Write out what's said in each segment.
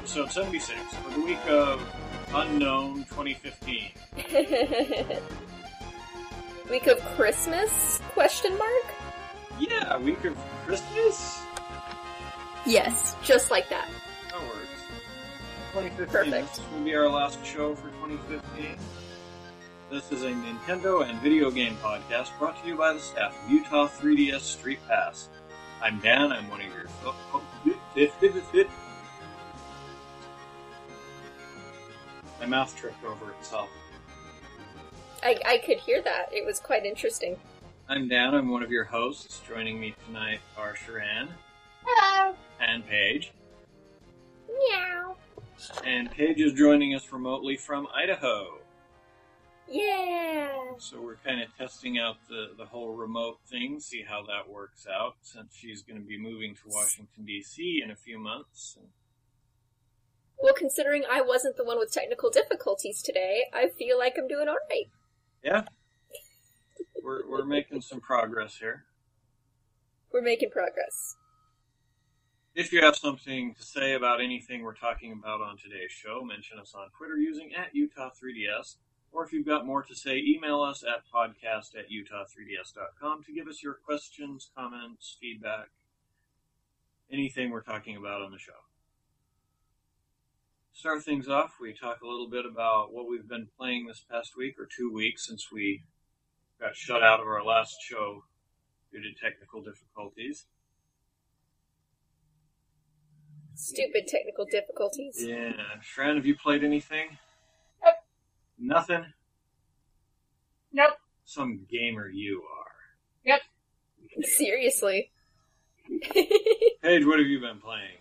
Episode 76, for the week of Unknown 2015. Week of Christmas? Question mark? Yeah, week of Christmas? Yes, just like that. That works. 2015. Perfect. This will be our last show for 2015. This is a Nintendo and video game podcast brought to you by the staff of Utah 3DS Street Pass. I'm Dan, I'm one of your. My mouth tripped over itself. I, I could hear that. It was quite interesting. I'm Dan, I'm one of your hosts. Joining me tonight are Sharan Hello. and Paige. Meow. And Paige is joining us remotely from Idaho. Yeah. So we're kind of testing out the, the whole remote thing, see how that works out, since she's going to be moving to Washington, D.C. in a few months. Well, considering I wasn't the one with technical difficulties today, I feel like I'm doing alright. Yeah. We're, we're making some progress here. We're making progress. If you have something to say about anything we're talking about on today's show, mention us on Twitter using at Utah3DS. Or if you've got more to say, email us at podcast at utah3ds.com to give us your questions, comments, feedback, anything we're talking about on the show. Start things off, we talk a little bit about what we've been playing this past week or two weeks since we got shut out of our last show due to technical difficulties. Stupid technical difficulties. Yeah. Shran, have you played anything? Nope. Nothing? Nope. Some gamer you are. Yep. Seriously. Paige, what have you been playing?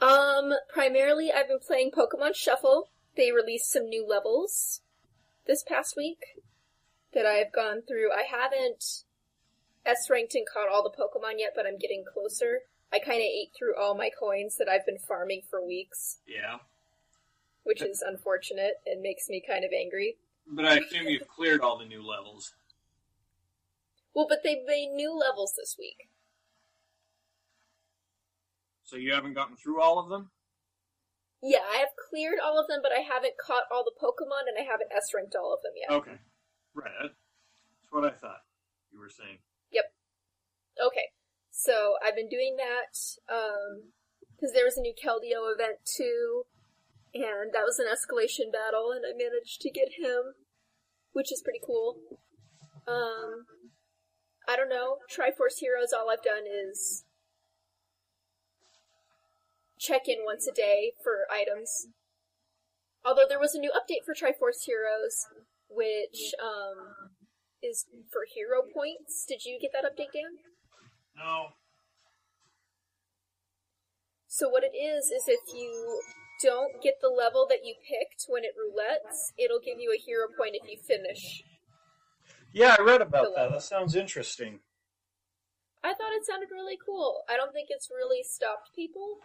Um, primarily I've been playing Pokemon Shuffle. They released some new levels this past week that I've gone through. I haven't S ranked and caught all the Pokemon yet, but I'm getting closer. I kind of ate through all my coins that I've been farming for weeks, Yeah. which is unfortunate and makes me kind of angry. But I assume you've cleared all the new levels. Well, but they made new levels this week. So you haven't gotten through all of them? Yeah, I have cleared all of them, but I haven't caught all the Pokemon and I haven't S ranked all of them yet. Okay. Right. That's what I thought you were saying. Yep. Okay, so I've been doing that because there was a new Keldeo event too, and that was an escalation battle, and I managed to get him, which is pretty cool. Um, I don't know. Triforce Heroes. All I've done is check in once a day for items. Although there was a new update for Triforce Heroes, which um, is for hero points. Did you get that update, Dan? No. So what it is is if you don't get the level that you picked when it roulettes, it'll give you a hero point if you finish. Yeah, I read about that. That sounds interesting. I thought it sounded really cool. I don't think it's really stopped people,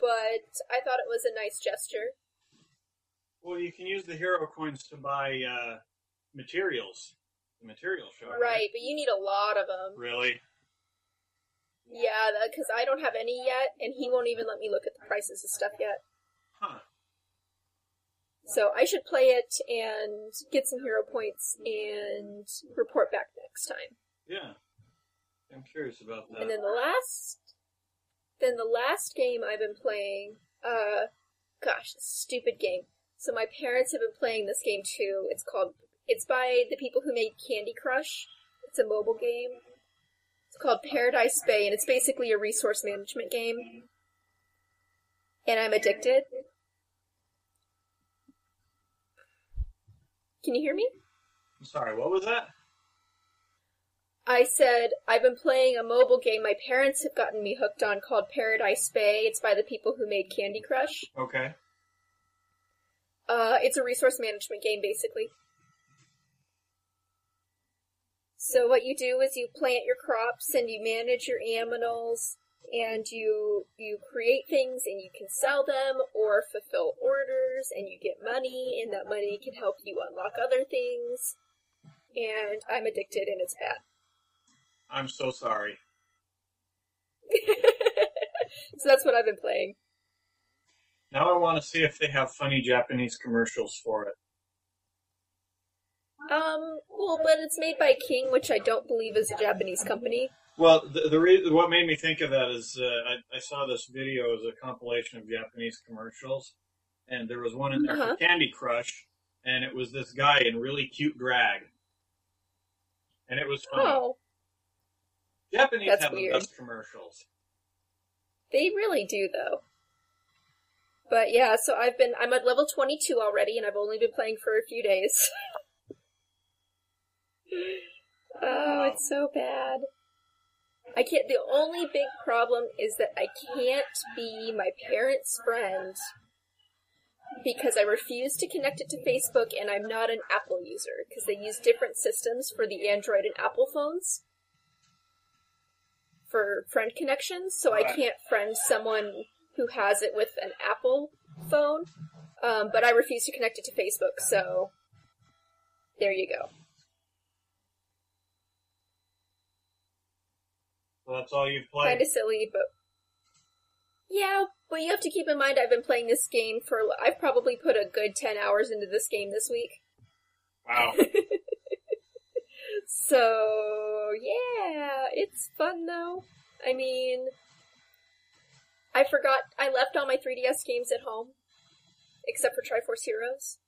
but I thought it was a nice gesture. Well, you can use the hero coins to buy uh, materials. The material shop. Right, but you need a lot of them. Really? Yeah, because I don't have any yet, and he won't even let me look at the prices of stuff yet. Huh. So I should play it and get some hero points and report back next time. Yeah. I'm curious about that. And then the last, then the last game I've been playing, uh, gosh, stupid game. So my parents have been playing this game too. It's called, it's by the people who made Candy Crush. It's a mobile game. It's called Paradise Bay, and it's basically a resource management game. And I'm addicted. Can you hear me? I'm sorry, what was that? I said, I've been playing a mobile game my parents have gotten me hooked on called Paradise Bay. It's by the people who made Candy Crush. Okay. Uh, it's a resource management game, basically. So what you do is you plant your crops and you manage your aminals and you you create things and you can sell them or fulfill orders and you get money and that money can help you unlock other things. And I'm addicted and it's bad. I'm so sorry. so that's what I've been playing. Now I want to see if they have funny Japanese commercials for it. Um, well, but it's made by King, which I don't believe is a Japanese company. Well, the, the re- what made me think of that is uh, I, I saw this video as a compilation of Japanese commercials, and there was one in there Uh-huh. for Candy Crush, and it was this guy in really cute drag, and it was funny. Oh, Japanese That's have weird. the best commercials. they really do, though. But yeah, so I've been, I'm at level 22 already, and I've only been playing for a few days. oh, it's so bad. I can't, the only big problem is that I can't be my parents' friend because I refuse to connect it to Facebook and I'm not an Apple user because they use different systems for the Android and Apple phones for friend connections, so I can't friend someone who has it with an Apple phone. Um, but I refuse to connect it to Facebook, so there you go. So that's all you've played. Kind of silly, but yeah. But you have to keep in mind, I've been playing this game for. I've probably put a good ten hours into this game this week. Wow. So yeah, it's fun though. I mean, I forgot I left all my 3DS games at home, except for Triforce Heroes,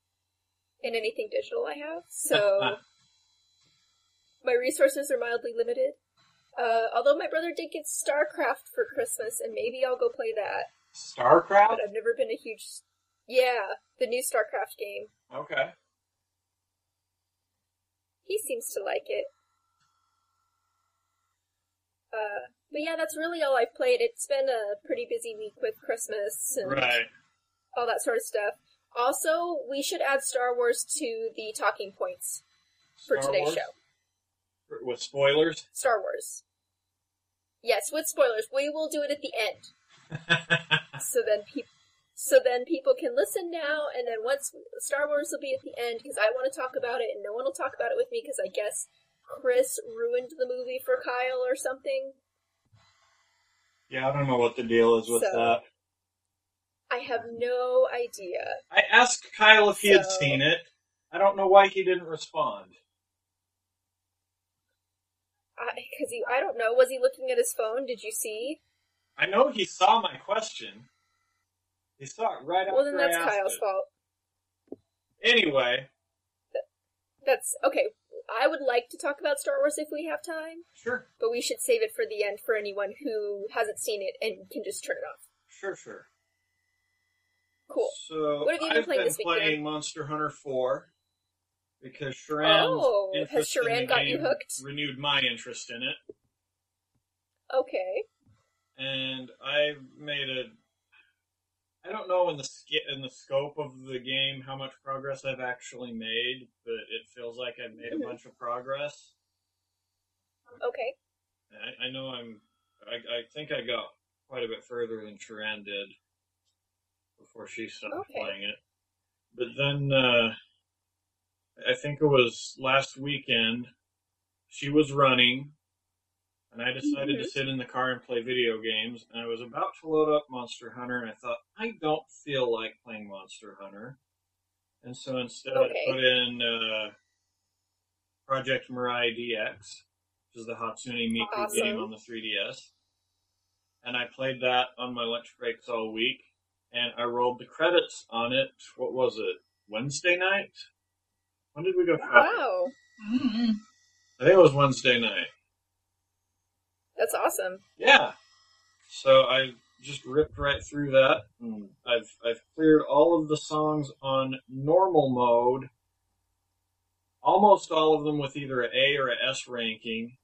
and anything digital I have. So my resources are mildly limited. Uh, although my brother did get StarCraft for Christmas, and maybe I'll go play that. StarCraft. But I've never been a huge. Yeah, the new StarCraft game. Okay. He seems to like it. Uh, but yeah, that's really all I've played. It's been a pretty busy week with Christmas and Right. all that sort of stuff. Also, we should add Star Wars to the talking points for Star today's Wars? show. With spoilers. Star Wars. Yes, with spoilers. We will do it at the end. So then people so then people can listen now and then once Star Wars will be at the end because I want to talk about it and no one will talk about it with me because I guess Chris ruined the movie for Kyle or something. yeah, I don't know what the deal is with So- that. I have no idea. I asked Kyle if he had seen it. I don't know why he didn't respond. Because he, I don't know. Was he looking at his phone? Did you see? I know he saw my question. He saw it right Well, then that's Kyle's it. fault. Anyway, That's okay. I would like to talk about Star Wars if we have time, sure, but we should save it for the end for anyone who hasn't seen it and can just turn it off. sure, sure. Cool. So What have you been I've playing been this week, playing? Monster Hunter 4 because Sharan's Oh, has Sharan got you hooked? renewed my interest in it, Okay. and I made a. I don't know in the in the scope of the game how much progress I've actually made, but it feels like I've made a bunch of progress. Okay. I, I know I'm. I, I think I got quite a bit further than Sharan did before she stopped Okay. playing it. But then uh, I think it was last weekend. She was running, and I decided to Mhm. sit in the car and play video games. And I was about to load up Monster Hunter, and I thought I don't feel like playing Monster Hunter, and so instead Okay. I put in uh, Project Mirai DX which is the Hatsune Miku Awesome. game on the 3DS. And I played that on my lunch breaks all week, and I rolled the credits on it. What was it? Wednesday night? When did we go? Wow. I think it was Wednesday night. That's awesome. Yeah. So I just ripped right through that. And I've I've cleared all of the songs on normal mode. Almost all of them with either a A or a S ranking.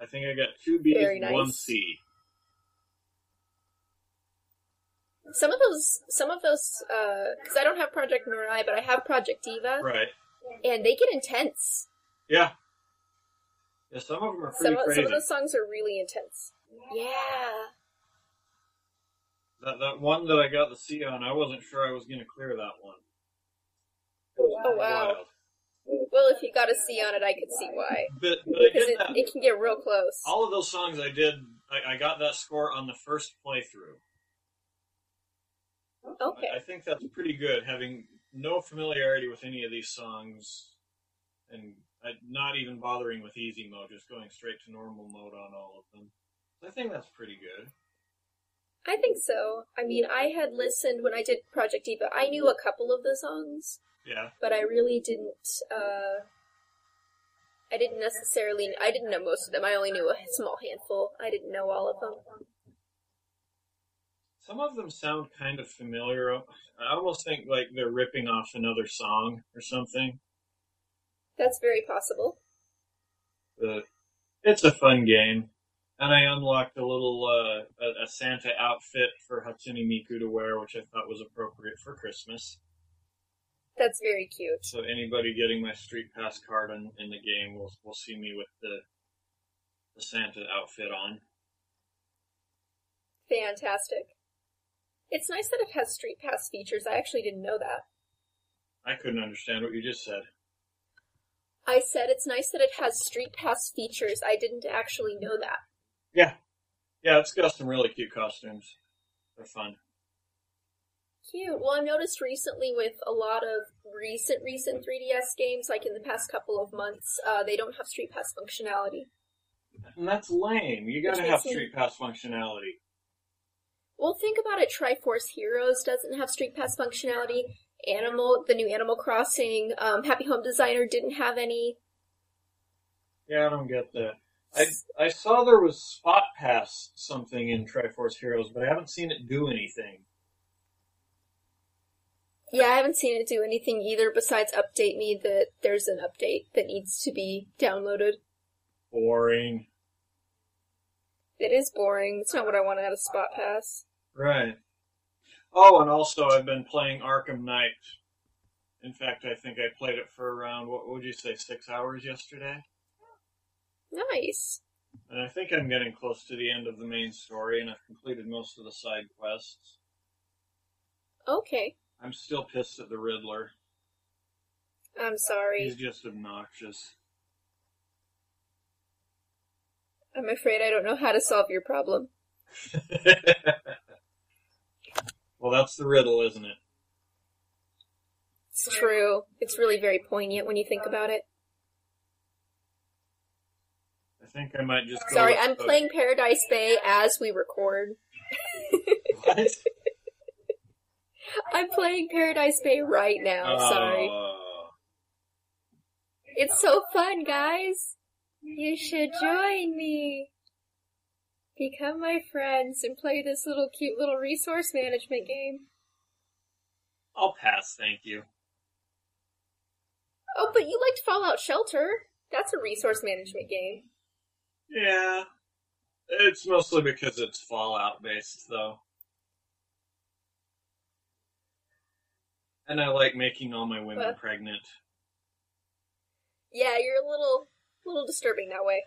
I think I got two B's Very and one. C. Some of those, some of those, uh, because I don't have Project Mirai, but I have Project Diva, Right. and they get intense. Yeah. Yeah, some of them are pretty Some crazy. some of those songs are really intense. Yeah. That that one that I got the C on, I wasn't sure I was going to clear that one. Oh, wow. wild. Well, if you got a C on it, I could see why. But, but Because it, it can get real close. All of those songs I did, I, I got that score on the first playthrough. Okay. I, I think that's pretty good, having no familiarity with any of these songs, and I, not even bothering with easy mode, just going straight to normal mode on all of them. I think that's pretty good. I think so. I mean, I had listened when I did Project Diva. I knew a couple of the songs, Yeah, but I really didn't. Uh, I didn't necessarily. I didn't know most of them. I only knew a small handful. I didn't know all of them. some of them sound kind of familiar. I almost think like they're ripping off another song or something. That's very possible. It's a fun game. And I unlocked a little uh, a, a Santa outfit for Hatsune Miku to wear, which I thought was appropriate for Christmas. That's very cute. So anybody getting my Street Pass card in, in the game will will see me with the the Santa outfit on. Fantastic. It's nice that it has Street Pass features. I actually didn't know that. I couldn't understand what you just said. I said it's nice that it has Street Pass features. I didn't actually know that. Yeah, yeah, it's got some really cute costumes. They're fun. Cute. Well, I've noticed recently with a lot of recent, recent 3DS games, like in the past couple of months, uh, they don't have Street Pass functionality. And that's lame. You gotta have Street Pass functionality. Well, think about it. Triforce Heroes doesn't have Street Pass functionality. Animal, the new Animal Crossing, um, Happy Home Designer didn't have any. Yeah, I don't get that. I I saw there was Spot Pass something in Triforce Heroes, but I haven't seen it do anything. Yeah, I haven't seen it do anything either besides update me that there's an update that needs to be downloaded. Boring. It is boring. It's not what I want out of Spot Pass. Right. Oh, and also I've been playing Arkham Knight. In fact, I think I played it for around what would you say, six hours yesterday. Nice. And I think I'm getting close to the end of the main story, and I've completed most of the side quests. Okay. I'm still pissed at the Riddler. I'm sorry. He's just obnoxious. I'm afraid I don't know how to solve your problem. well, that's the riddle, isn't it? It's true. It's really very poignant when you think about it. I think I might just. Go Sorry, I'm the- playing Paradise Bay as we record. What? I'm playing Paradise Bay right now. Sorry. Oh. It's so fun, guys. You should join me. Become my friends and play this little cute little resource management game. I'll pass, thank you. Oh, but you liked Fallout Shelter. That's a resource management game. Yeah. It's mostly because it's Fallout based, though. And I like making all my women pregnant. Yeah, you're a little, little disturbing that way.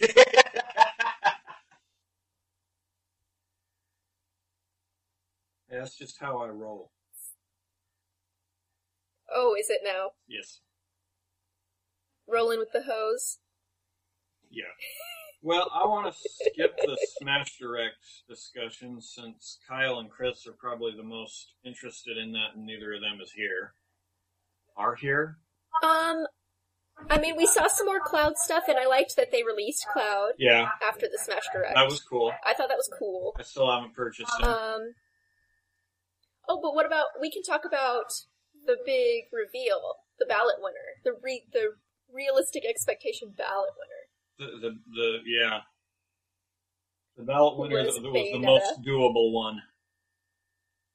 that's just how I roll. Oh, is it now? Yes. Rolling with the hose. Yeah. Well, I want to skip the Smash Direct discussion since Kyle and Chris are probably the most interested in that, and neither of them is here. Are here? Um, I mean, we saw some more Cloud stuff, and I liked that they released Cloud Yeah, after the Smash Direct. that was cool. I thought that was cool. I still haven't purchased it. Um. Oh, but what about we can talk about the big reveal, the ballot winner, the re- the realistic expectation ballot winner. the, the, the yeah. The ballot winner Was that was the most doable one.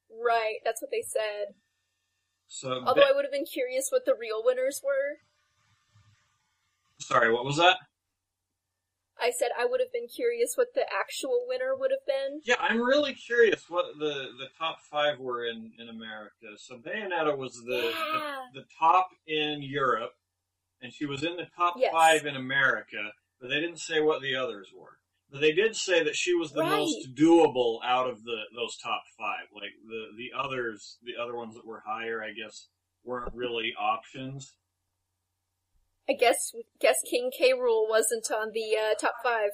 Right, that's what they said. So, Although Ba- I would have been curious what the real winners were. sorry, what was that? I said I would have been curious what the actual winner would have been. Yeah, I'm really curious what the, the top five were in, in America. So Bayonetta was the, Yeah. the the top in Europe, and she was in the top Yes. five in America, but they didn't say what the others were. But they did say that she was the Right. most doable out of the those top five. Like the the others, the other ones that were higher, I guess, weren't really options. I guess guess King K. Rool wasn't on the uh, top five.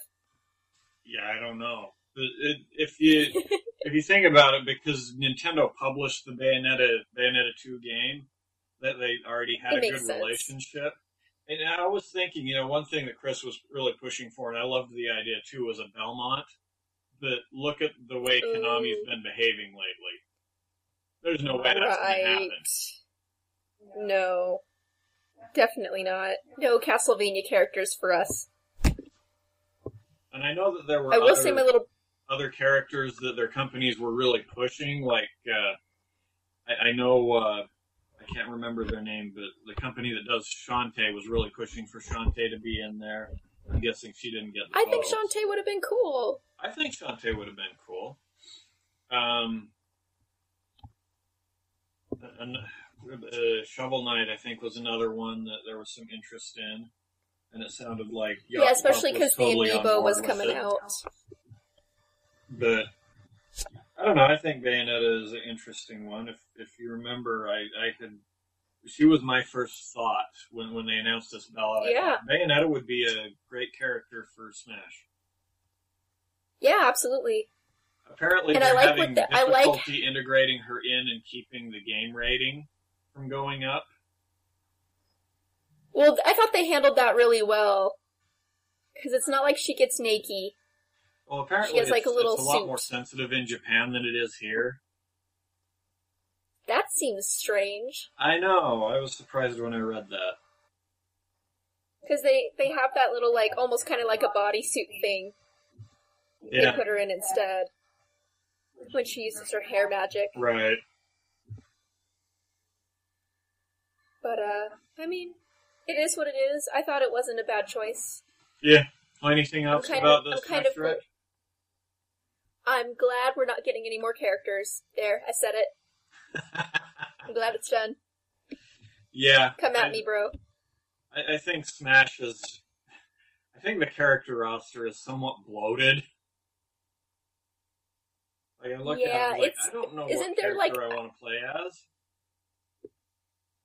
Yeah, I don't know. It, if you if you think about it, because Nintendo published the Bayonetta Bayonetta two game, that they already had It a good sense. relationship. And I was thinking, you know, one thing that Chris was really pushing for, and I loved the idea too, was a Belmont. But look at the way Konami's been behaving lately. There's no way that's going to happen. No. Definitely not. No Castlevania characters for us. And I know that there were I will other, say my little other characters that their companies were really pushing. Like uh, I, I know uh, I can't remember their name, but the company that does Shantae was really pushing for Shantae to be in there. I'm guessing she didn't get. I think. Shantae would have been cool. I think Shantae would have been cool. Um, and, uh, Shovel Knight, I think, was another one that there was some interest in, and it sounded like Yeah, especially because because the amiibo was coming out. But I don't know. I think Bayonetta is an interesting one. If if you remember, I I could. She was my first thought when when they announced this ballot. Yeah. Bayonetta would be a great character for Smash. Yeah, absolutely. Apparently, And I they're like having the- I like- difficulty integrating her in and keeping the game rating from going up. Well, I thought they handled that really well. Because it's not like she gets naked. Well, apparently, like, it's, a little it's a lot suit. more sensitive in Japan than it is here. That seems strange. I know. I was surprised when I read that. Because they, they have that little, like, almost kind of like a bodysuit thing Yeah. they put her in instead. When she uses her hair magic. right. But, uh, I mean, it is what it is. I thought it wasn't a bad choice. Yeah. Anything else about of- this I'm kind of Direct? I'm glad we're not getting any more characters. There, I said it. I'm glad it's done. yeah. Come at I, me, bro. I, I think Smash is. I think the character roster is somewhat bloated. Like I look Yeah, at it, like, it's- I don't know isn't what there, character like- I want to play as.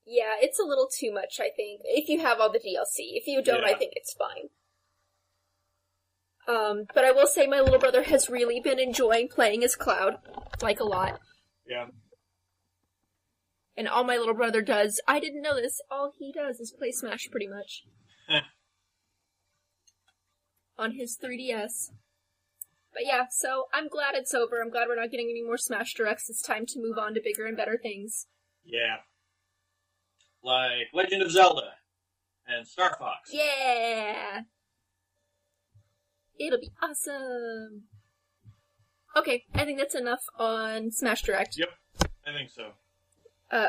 Yeah, it's a little too much, I think. If you have all the DLC. If you don't, I think it's fine. Um, but I will say my little brother has really been enjoying playing as Cloud. Like, a lot. Yeah. And all my little brother does, I didn't know this, all he does is play Smash pretty much. on his 3DS. But yeah, so I'm glad it's over. I'm glad we're not getting any more Smash Directs. It's time to move on to bigger and better things. Yeah. Like Legend of Zelda and Star Fox. Yeah! It'll be awesome! Okay, I think that's enough on Smash Direct. Yep, I think so. Uh,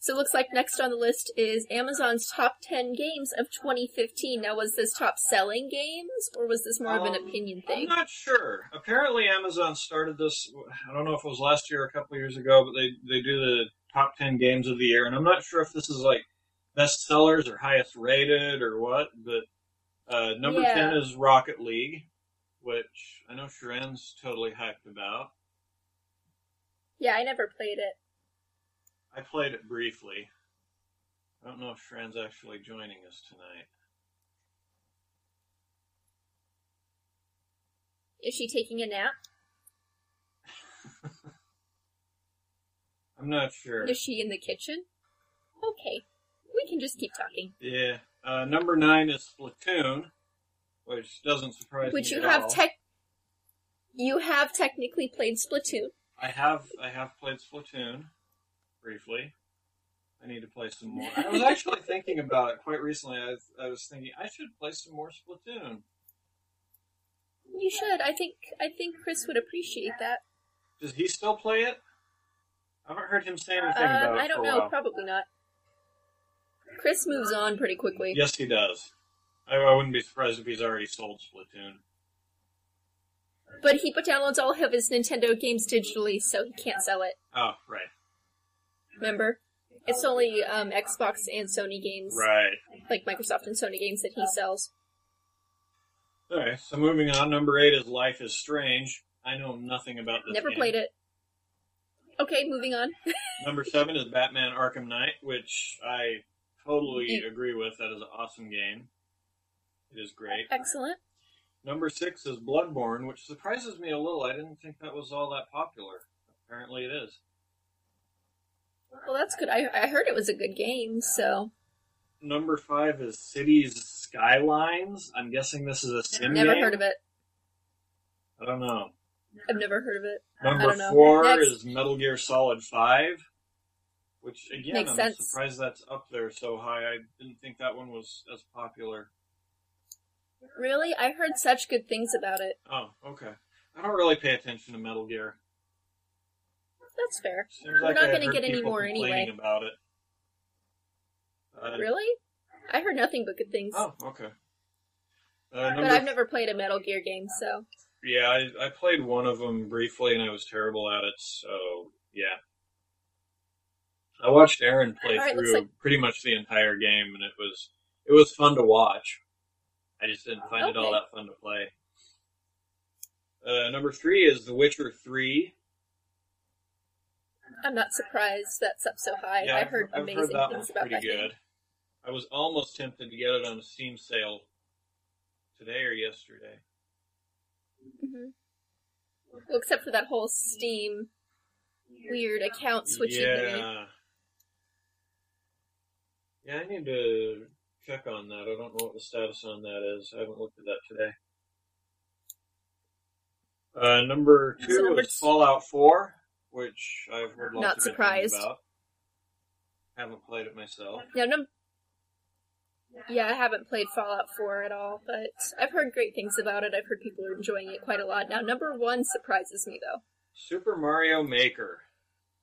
so it looks like next on the list is Amazon's top 10 games of 2015. Now, was this top selling games, or was this more of an opinion thing? I'm not sure. Apparently, Amazon started this. I don't know if it was last year or a couple of years ago, but they they do the top ten games of the year, and I'm not sure if this is like best sellers or highest rated or what. But uh, number Yeah. ten is Rocket League, which I know Sharan's totally hyped about. Yeah, I never played it. I played it briefly. I don't know if Sharan's actually joining us tonight. Is she taking a nap? I'm not sure. Is she in the kitchen? Okay, we can just keep talking. Yeah, Uh, number nine is Splatoon, which doesn't surprise Which me you at have all. tech. You have technically played Splatoon. I have I have played Splatoon briefly. I need to play some more. I was actually thinking about it quite recently. I I was thinking I should play some more Splatoon. You should. I think. I think Chris would appreciate that. Does he still play it? I haven't heard him say anything Um, about it I don't for a know. while. Probably not. Chris moves on pretty quickly. Yes, he does. I, I wouldn't be surprised if he's already sold Splatoon. But he but downloads all of his Nintendo games digitally, so he can't sell it. Oh, right, Remember? It's only um, Xbox and Sony games, right. like Microsoft and Sony games, that he sells. All right. So moving on, number eight is Life is Strange. I know nothing about this. Game. Never game. played it. Okay, moving on. Number seven is Batman Arkham Knight, which I totally agree with. That is an awesome game. It is great. Excellent. Number six is Bloodborne, which surprises me a little. I didn't think that was all that popular. Apparently, it is. Well, that's good. I, I heard it was a good game, so Number five is Cities Skylines. I'm guessing this is a sim never game? heard of it. I don't know. I've never heard of it. Number don't know. four Next. is Metal Gear Solid Five, which again Makes I'm sense. surprised that's up there so high. I didn't think that one was as popular. Really, I heard such good things about it. Oh, okay. I don't really pay attention to Metal Gear. That's fair. Seems We're like not gonna get any more anyway. about it. Uh, Really? I heard nothing but good things. Oh, okay. Uh, but I've never played a Metal Gear game, so Yeah, I, I played one of them briefly and I was terrible at it, so yeah. I watched Aaron play looks through like- pretty much the entire game and it was it was fun to watch. I just didn't find it all that fun to play. Uh, number three is The Witcher 3. I'm not surprised that's up so high. Yeah, I heard I've amazing heard that things about pretty that good. game. I was almost tempted to get it on a Steam sale today or yesterday. Hmm Well, except for that whole Steam weird account switching. Yeah. Yeah, I need to check on that. I don't know what the status on that is. I haven't looked at that today. Uh, number two So number is Fallout 4, which I've heard lots Not of surprised. about. Haven't played it myself. No, num- yeah, I haven't played Fallout 4 at all, but I've heard great things about it. I've heard people are enjoying it quite a lot. Now, number one surprises me, though. Super Mario Maker,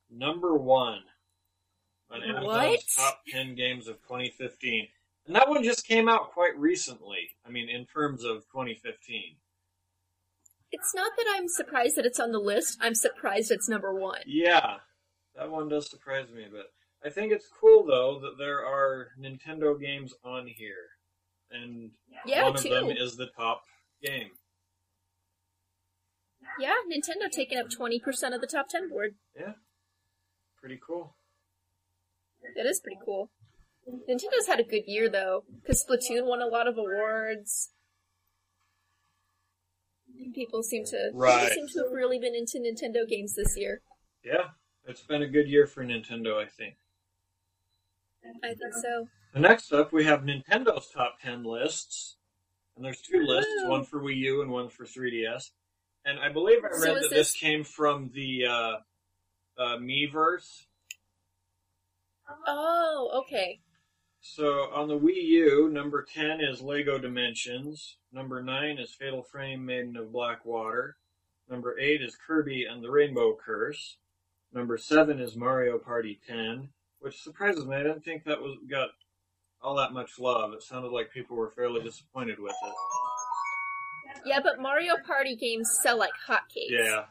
number one on Amazon's What? top 10 games of 2015. And that one just came out quite recently. I mean, in terms of 2015. It's not that I'm surprised that it's on the list, I'm surprised it's number one. Yeah, that one does surprise me a bit. I think it's cool though that there are Nintendo games on here, and Yeah, one of them is the top game. Yeah, Nintendo taking up 20% of the top 10 board. Yeah, pretty cool. That is pretty cool. Nintendo's had a good year, though, because Splatoon won a lot of awards. People seem to Right. people seem to have really been into Nintendo games this year. Yeah, it's been a good year for Nintendo, I think. I think so. And next up, we have Nintendo's top 10 lists. And there's two lists, Woo. one for Wii U and one for 3DS. And I believe I read is that this this- came from the uh, uh, Miiverse. Oh, okay. So on the Wii U, number 10 is Lego Dimensions. Number 9 is Fatal Frame Maiden of Black Water. Number 8 is Kirby and the Rainbow Curse. Number 7 is Mario Party 10, which surprises me. I didn't think that was got all that much love. It sounded like people were fairly disappointed with it. Yeah, but Mario Party games sell like hotcakes. Yeah.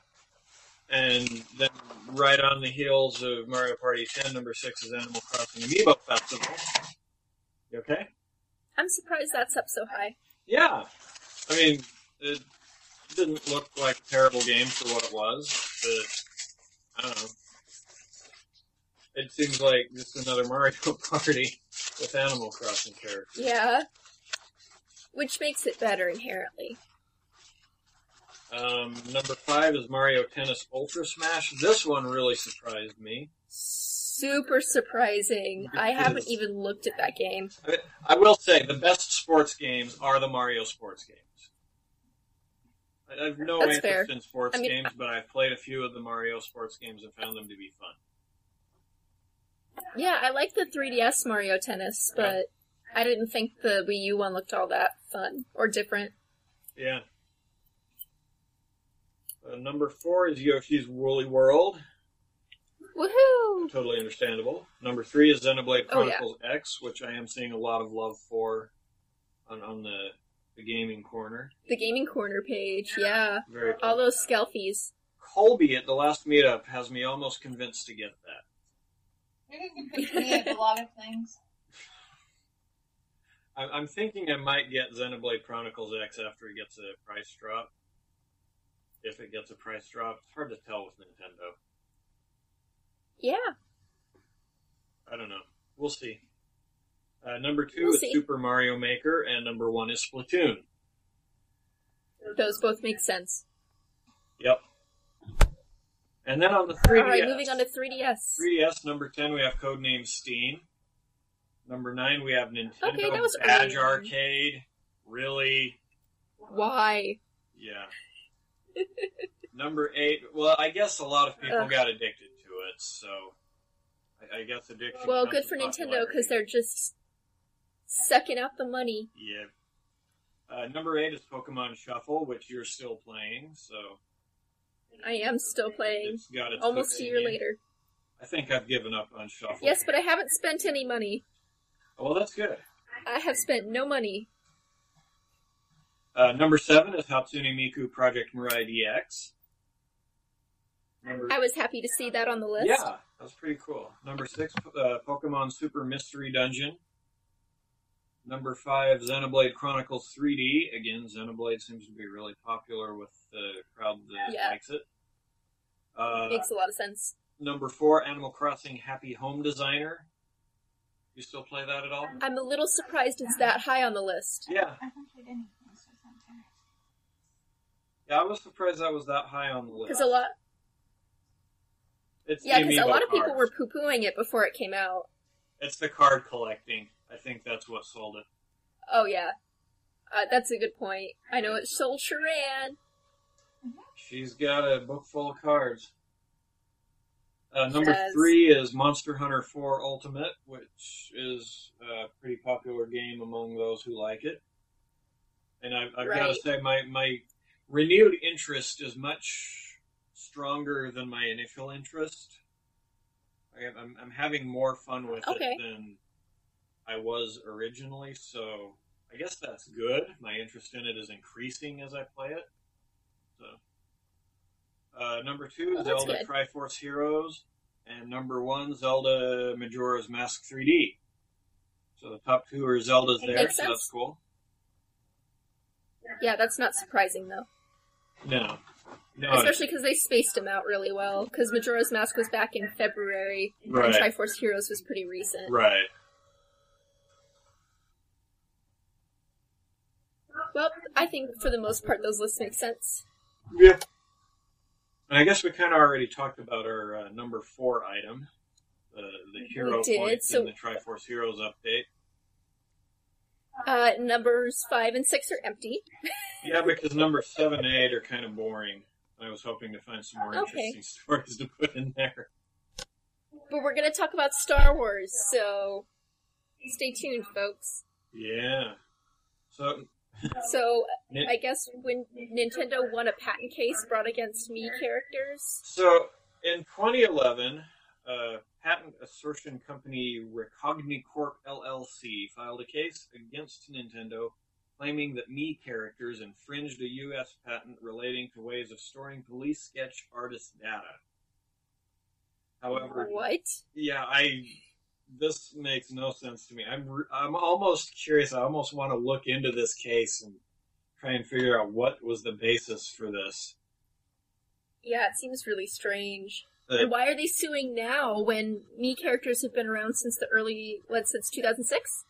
And then right on the heels of Mario Party 10, number 6 is Animal Crossing Amiibo Festival. You okay? I'm surprised that's up so high. Yeah. I mean, it didn't look like a terrible game for what it was, but I don't know. It seems like just another Mario Party with Animal Crossing characters. Yeah. Which makes it better inherently. Um, number five is Mario Tennis Ultra Smash. This one really surprised me. super surprising. I haven't even looked at that game. I, will say the best sports games are the Mario sports games. I I have no That's interest fair. in sports I mean, games, but I've played a few of the Mario sports games and found them to be fun. Yeah, I like the 3DS Mario Tennis, but I didn't think the Wii U one looked all that fun or different. Yeah. Uh, number four is Yoshi's Woolly World. Woohoo! Totally understandable. Number three is Xenoblade Oh, yeah. Chronicles X, which I am seeing a lot of love for on, on the, the gaming corner. The gaming corner page, yeah. Very All those Skelfies. Colby at the last meetup has me almost convinced to get that. You can convince me of a lot of things. I- I'm thinking I might get Xenoblade Chronicles X after it gets a price drop. If it gets a price drop, it's hard to tell with Nintendo. Yeah. I don't know. We'll see. Uh, number 2 We'll is see. Super Mario Maker, and number one is Splatoon. Those both make sense. Yep. And then on the 3DS. Alright, moving on to 3DS. 3DS number 10, we have Codename Steam. Number 9, we have Nintendo Okay, that was Badge early. Arcade. Really? Why? Yeah. Number eight. Well, I guess a lot of people Ugh. got addicted to it, so I, I guess addiction. Well, good for Nintendo because they're just sucking out the money. Yeah. Uh, number eight is Pokemon Shuffle, which you're still playing, so I am still playing. got Almost a year later. I think I've given up on Shuffle. Yes, but I haven't spent any money. Well, that's good. I have spent no money. Uh, number seven is Hatsune Miku Project Mirai DX. Number I was happy to see that on the list. Yeah, that was pretty cool. Number six, uh, Pokemon Super Mystery Dungeon. Number five, Xenoblade Chronicles 3D. Again, Xenoblade seems to be really popular with the crowd that Yeah. likes it. Uh, Makes a lot of sense. number four, Animal Crossing Happy Home Designer. You still play that at all? I'm a little surprised it's that high on the list. Yeah, I haven't played any of those or something. yeah. I was surprised that was that high on the list. Because a lot, It's yeah, because a lot of people were cards. poo pooing it before it came out. It's the card collecting. I think that's what sold it. Oh yeah, uh, that's a good point. I know it sold Sharan. She's got a book full of cards. Uh, number Yes. three is Monster Hunter 4 Ultimate, which is a pretty popular game among those who like it. And I've, I've got to say, my, my renewed interest is much stronger than my initial interest. I, I'm, I'm having more fun with Okay. it than I was originally, so I guess that's good. My interest in it is increasing as I play it. So, uh, number two, Zelda good. Triforce Heroes, and number one, Zelda Majora's Mask 3D. So the top two are Zelda's That there, so that's cool. Yeah, that's not surprising though. No, no, Especially because they spaced them out really well. Because Majora's Mask was back in February, Right. and Triforce Heroes was pretty recent. right. Well, I think for the most part those lists make sense. Yeah. And I guess we kind of already talked about our uh, number four item, the the hero points so- in the Triforce Heroes update. Uh, numbers five and six are empty. Yeah, because number seven and eight are kind of boring. I was hoping to find some more Okay. interesting stories to put in there. But we're gonna talk about Star Wars, so stay tuned, folks. Yeah. So, So I guess when Nintendo won a patent case brought against Mii characters. so in 2011, uh, patent assertion company Recognicorp LLC filed a case against Nintendo claiming that Mii characters infringed a U.S. patent relating to ways of storing police sketch artist data. However, What? yeah, I this makes no sense to me. I'm I'm almost curious. I almost want to look into this case and try and figure out what was the basis for this. Yeah, it seems really strange. Uh, And why are they suing now when Mii characters have been around since the early, what, since 2006?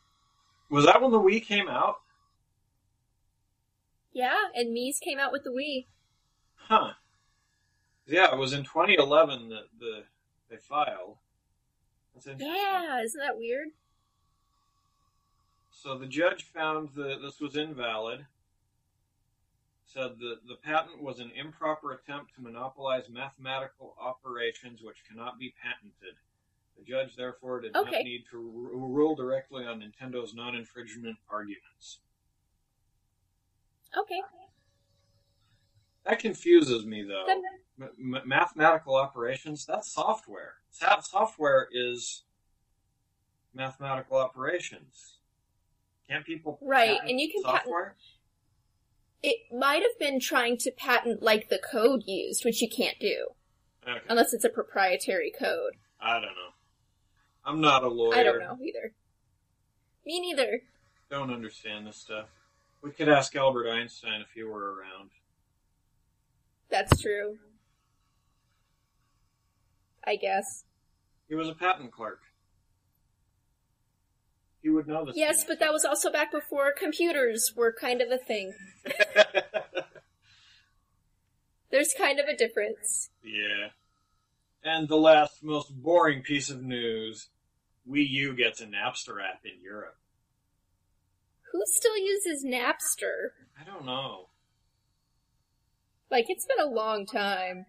was that when the Wii came out? Yeah, and Mii's came out with the Wii. Huh. Yeah, it was in 2011 that the they filed. Yeah, isn't that weird? So the judge found that this was invalid. Said that the patent was an improper attempt to monopolize mathematical operations which cannot be patented. The judge therefore did Okay. not need to ru- rule directly on Nintendo's non-infringement arguments. Okay. That confuses me though. M- mathematical operations, that's software. Software is mathematical operations. Can't people Right, patent and you can patent- software? it might have been trying to patent like the code used, which you can't do Okay. unless it's a proprietary code. I don't know. I'm not a lawyer. I don't know either. Me neither. Don't understand this stuff. We could ask Albert Einstein if he were around. That's true. I guess. He was a patent clerk. He would know this. Yes, but that was also back before computers were kind of a thing. There's kind of a difference. yeah. And the last, most boring piece of news: Wii U gets a Napster app in Europe. Who still uses Napster? I don't know. Like, it's been a long time.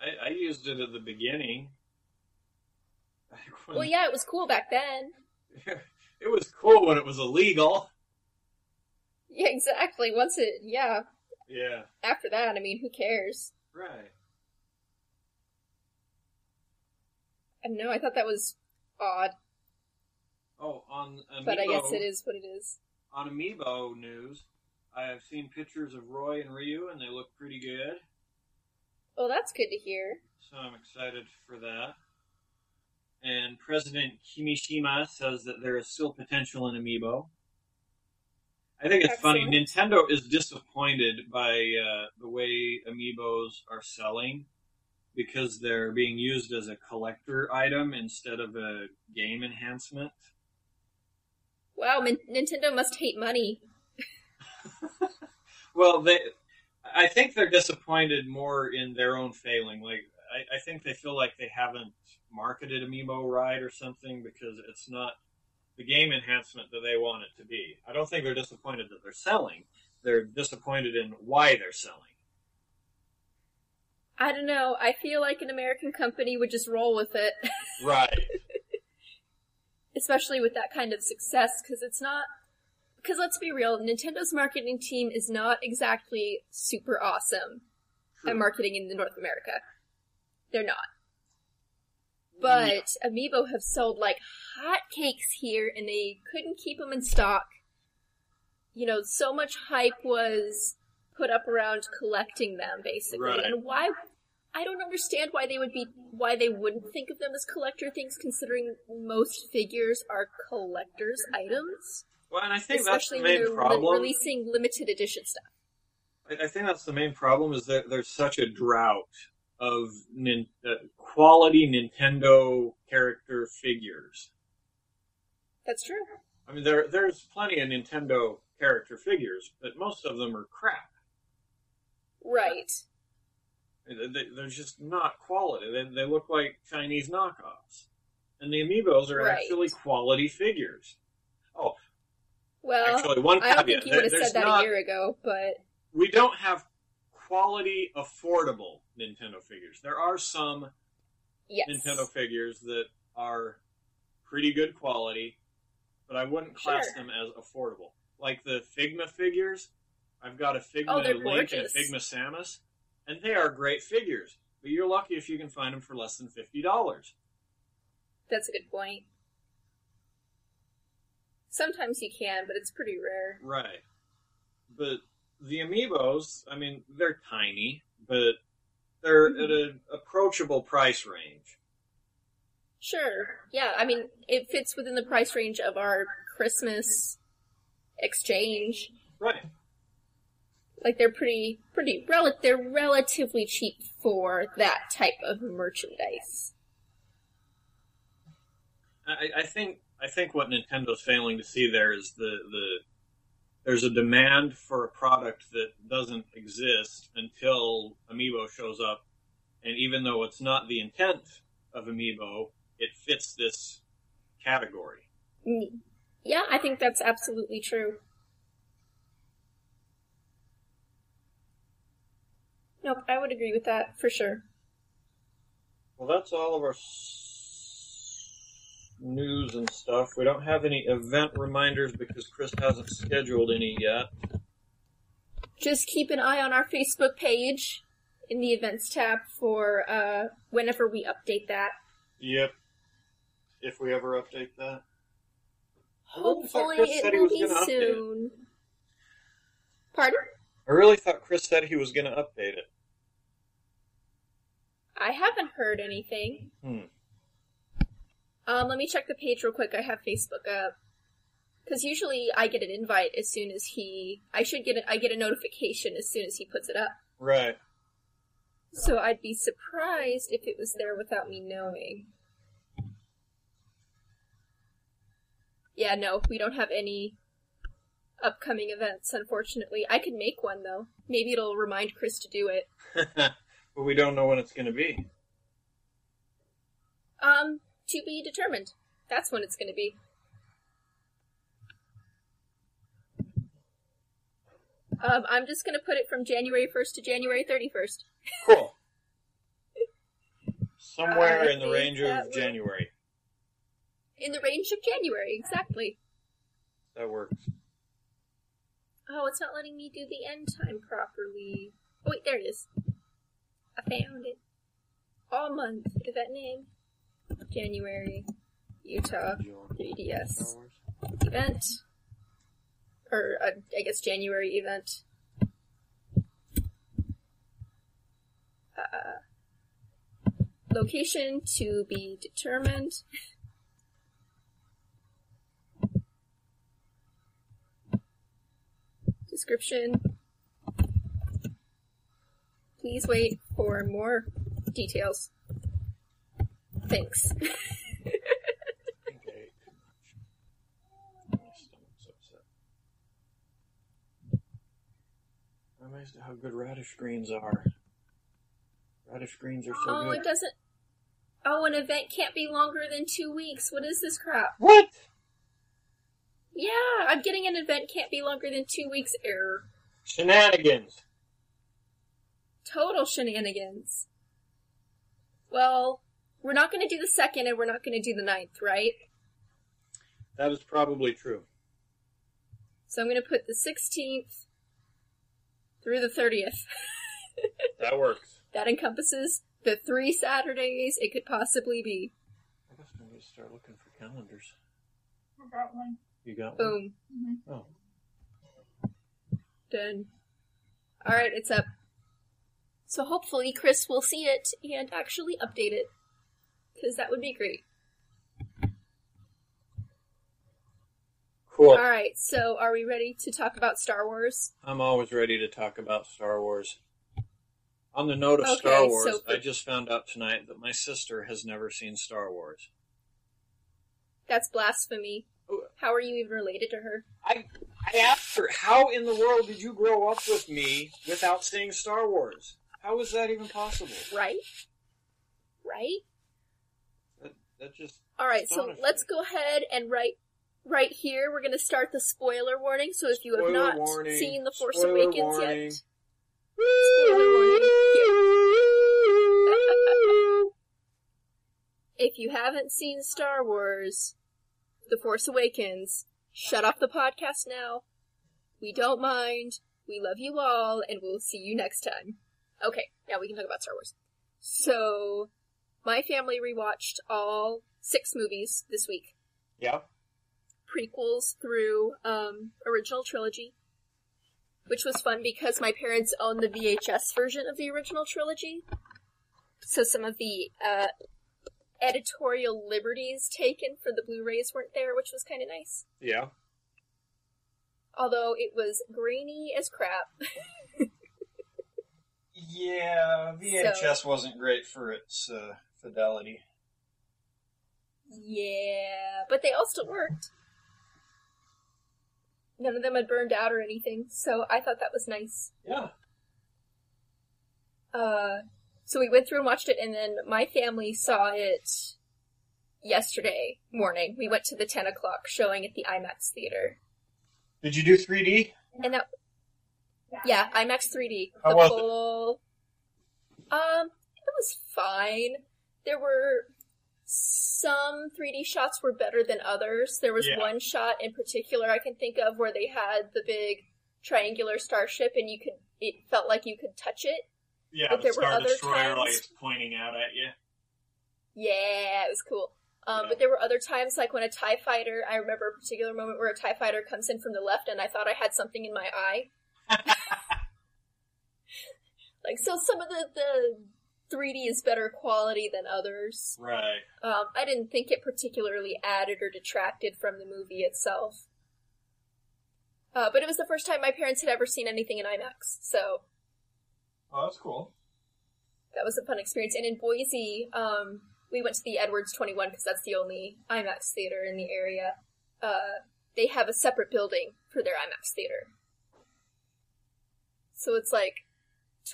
I, I used it at the beginning. When- Well, yeah, it was cool back then. it was cool when it was illegal. Yeah, exactly. Once it, yeah. Yeah, After that, I mean, who cares? right. I don't know, I thought that was odd, Oh, on Amiibo, but I guess it is what it is. on Amiibo news, I have seen pictures of Roy and Ryu, and they look pretty good. Well, that's good to hear. So I'm excited for that. And President Kimishima says that there is still potential in Amiibo. I think it's funny. Nintendo is disappointed by uh, the way Amiibos are selling because they're being used as a collector item instead of a game enhancement. Wow, Nintendo must hate money. Well, they, I think they're disappointed more in their own failing. Like, I, I think they feel like they haven't marketed Amiibo right or something because it's not the game enhancement that they want it to be. I don't think they're disappointed that they're selling. They're disappointed in why they're selling. I don't know, I feel like an American company would just roll with it. Right. especially with that kind of success because it's not because let's be real nintendo's marketing team is not exactly super awesome at marketing in north america. They're not. But amiibo have sold like hotcakes here and they couldn't keep them in stock. You know so much hype was put up around collecting them basically. Right. and why I don't understand why they would be why they wouldn't think of them as collector things, considering most figures are collectors' items, Well, and I think that's especially the when main they're li- problem. releasing limited edition stuff. I, I think that's the main problem is that there's such a drought of nin, uh, quality Nintendo character figures. That's true. I mean, there there's plenty of Nintendo character figures, but most of them are crap. Right. They, they- they're just not quality. They, they look like Chinese knockoffs. And the amiibos are Right. actually quality figures. Well, actually, one I don't caveat. think you would have said that not- a year ago, but we don't have quality, affordable Nintendo figures. There are some yes. Nintendo figures that are pretty good quality, but I wouldn't class Sure. them as affordable. Like the Figma figures, I've got a Figma Oh, Link and gorgeous. Figma Samus, and they are great figures. But you're lucky if you can find them for less than fifty dollars. That's a good point. Sometimes you can, but it's pretty rare. Right. But the amiibos, I mean, they're tiny, but they're Mm-hmm. at an approachable price range. Sure. Yeah, I mean, it fits within the price range of our Christmas exchange. Right. Like they're pretty, pretty, rel- they're relatively cheap for that type of merchandise. I, I think I think what Nintendo's failing to see there is the, the there's a demand for a product that doesn't exist until Amiibo shows up, and even though it's not the intent of Amiibo, it fits this category. Yeah, I think that's absolutely true. Nope, I would agree with that for sure. Well, that's all of our news and stuff. We don't have any event reminders because Chris hasn't scheduled any yet. Just keep an eye on our Facebook page in the events tab for uh, whenever we update that. Yep. If we ever update that. I really thought Hopefully, Chris it he will was be gonna update it. soon. Pardon? I really thought Chris said he was going to update it. I haven't heard anything. Hmm. Um, let me check the page real quick. I have Facebook up. Because usually I get an invite as soon as he. I should get a, I get a notification as soon as he puts it up. Right. So I'd be surprised if it was there without me knowing. Yeah, no, we don't have any upcoming events, unfortunately. I could make one though. Maybe it'll remind Chris to do it. but we don't know when it's going to be. Um, to be determined. That's when it's gonna be. Um, I'm just gonna put it from January 1st to January 31st. Cool. Somewhere I in the range of will- January. In the range of January, exactly. That works. Oh, it's not letting me do the end time properly. Oh, wait, there it is. I found it. All month. that name. January. Utah. 3DS. Event. Or, uh, I guess January event. Uh, location to be determined. Description. Please wait for more details. Thanks. Okay. My stomach's upset. I'm amazed at how good radish greens are. Radish greens are so oh, good. it doesn't. Oh, an event can't be longer than two weeks. What is this crap? What? Yeah, I'm getting an event can't be longer than two weeks error. Shenanigans. Total shenanigans. Well, we're not going to do the second and we're not going to do the ninth, right? That is probably true. So I'm going to put the 16th through the 30th. That works. that encompasses the three Saturdays it could possibly be. I guess I'm going to start looking for calendars. I got one. You got one? Boom. Mm-hmm. Oh. Done. Alright, it's up. So hopefully Chris will see it and actually update it. Because that would be great. Cool. Alright, so are we ready to talk about Star Wars? I'm always ready to talk about Star Wars. On the note of Okay, Star Wars, so for- I just found out tonight that my sister has never seen Star Wars. That's blasphemy. Oh. How are you even related to her? I I asked her, how in the world did you grow up with me without seeing Star Wars? How is that even possible? Right? Right? That, just Alright, so let's go ahead and right right here we're gonna start the spoiler warning. So if you have not warning, seen The Force spoiler Awakens warning. yet, spoiler warning. If you haven't seen Star Wars The Force Awakens, shut off the podcast now. We don't mind. We love you all, and we'll see you next time. Okay, now we can talk about Star Wars. So, my family rewatched all six movies this week. Yeah. Prequels through um, original trilogy, which was fun because my parents own the VHS version of the original trilogy. So some of the uh, editorial liberties taken for the Blu-rays weren't there, which was kind of nice. Yeah. Although it was grainy as crap. Yeah, VHS wasn't great for its uh, fidelity. Yeah, but they all still worked. None of them had burned out or anything, so I thought that was nice. Yeah. Uh, so we went through and watched it, and then my family saw it yesterday morning. We went to the 10 o'clock showing at the IMAX theater. Did you do 3D? And that, yeah, IMAX 3D. How the was it? Um, it was fine. There were some 3D shots were better than others. There was Yeah. one shot in particular I can think of where they had the big triangular starship and you could, it felt like you could touch it. Yeah, But the there were other Destroyer times- like pointing out at you. Yeah, it was cool. Um, Yeah. But there were other times, like when a TIE fighter, I remember a particular moment where a TIE fighter comes in from the left and I thought I had something in my eye. like, so some of the, the 3D is better quality than others. Right. Um, I didn't think it particularly added or detracted from the movie itself. Uh, but it was the first time my parents had ever seen anything in IMAX, so Oh, that's cool. that was a fun experience. And in Boise, um, we went to the Edwards 21 because that's the only IMAX theater in the area. Uh, they have a separate building for their IMAX theater. So it's like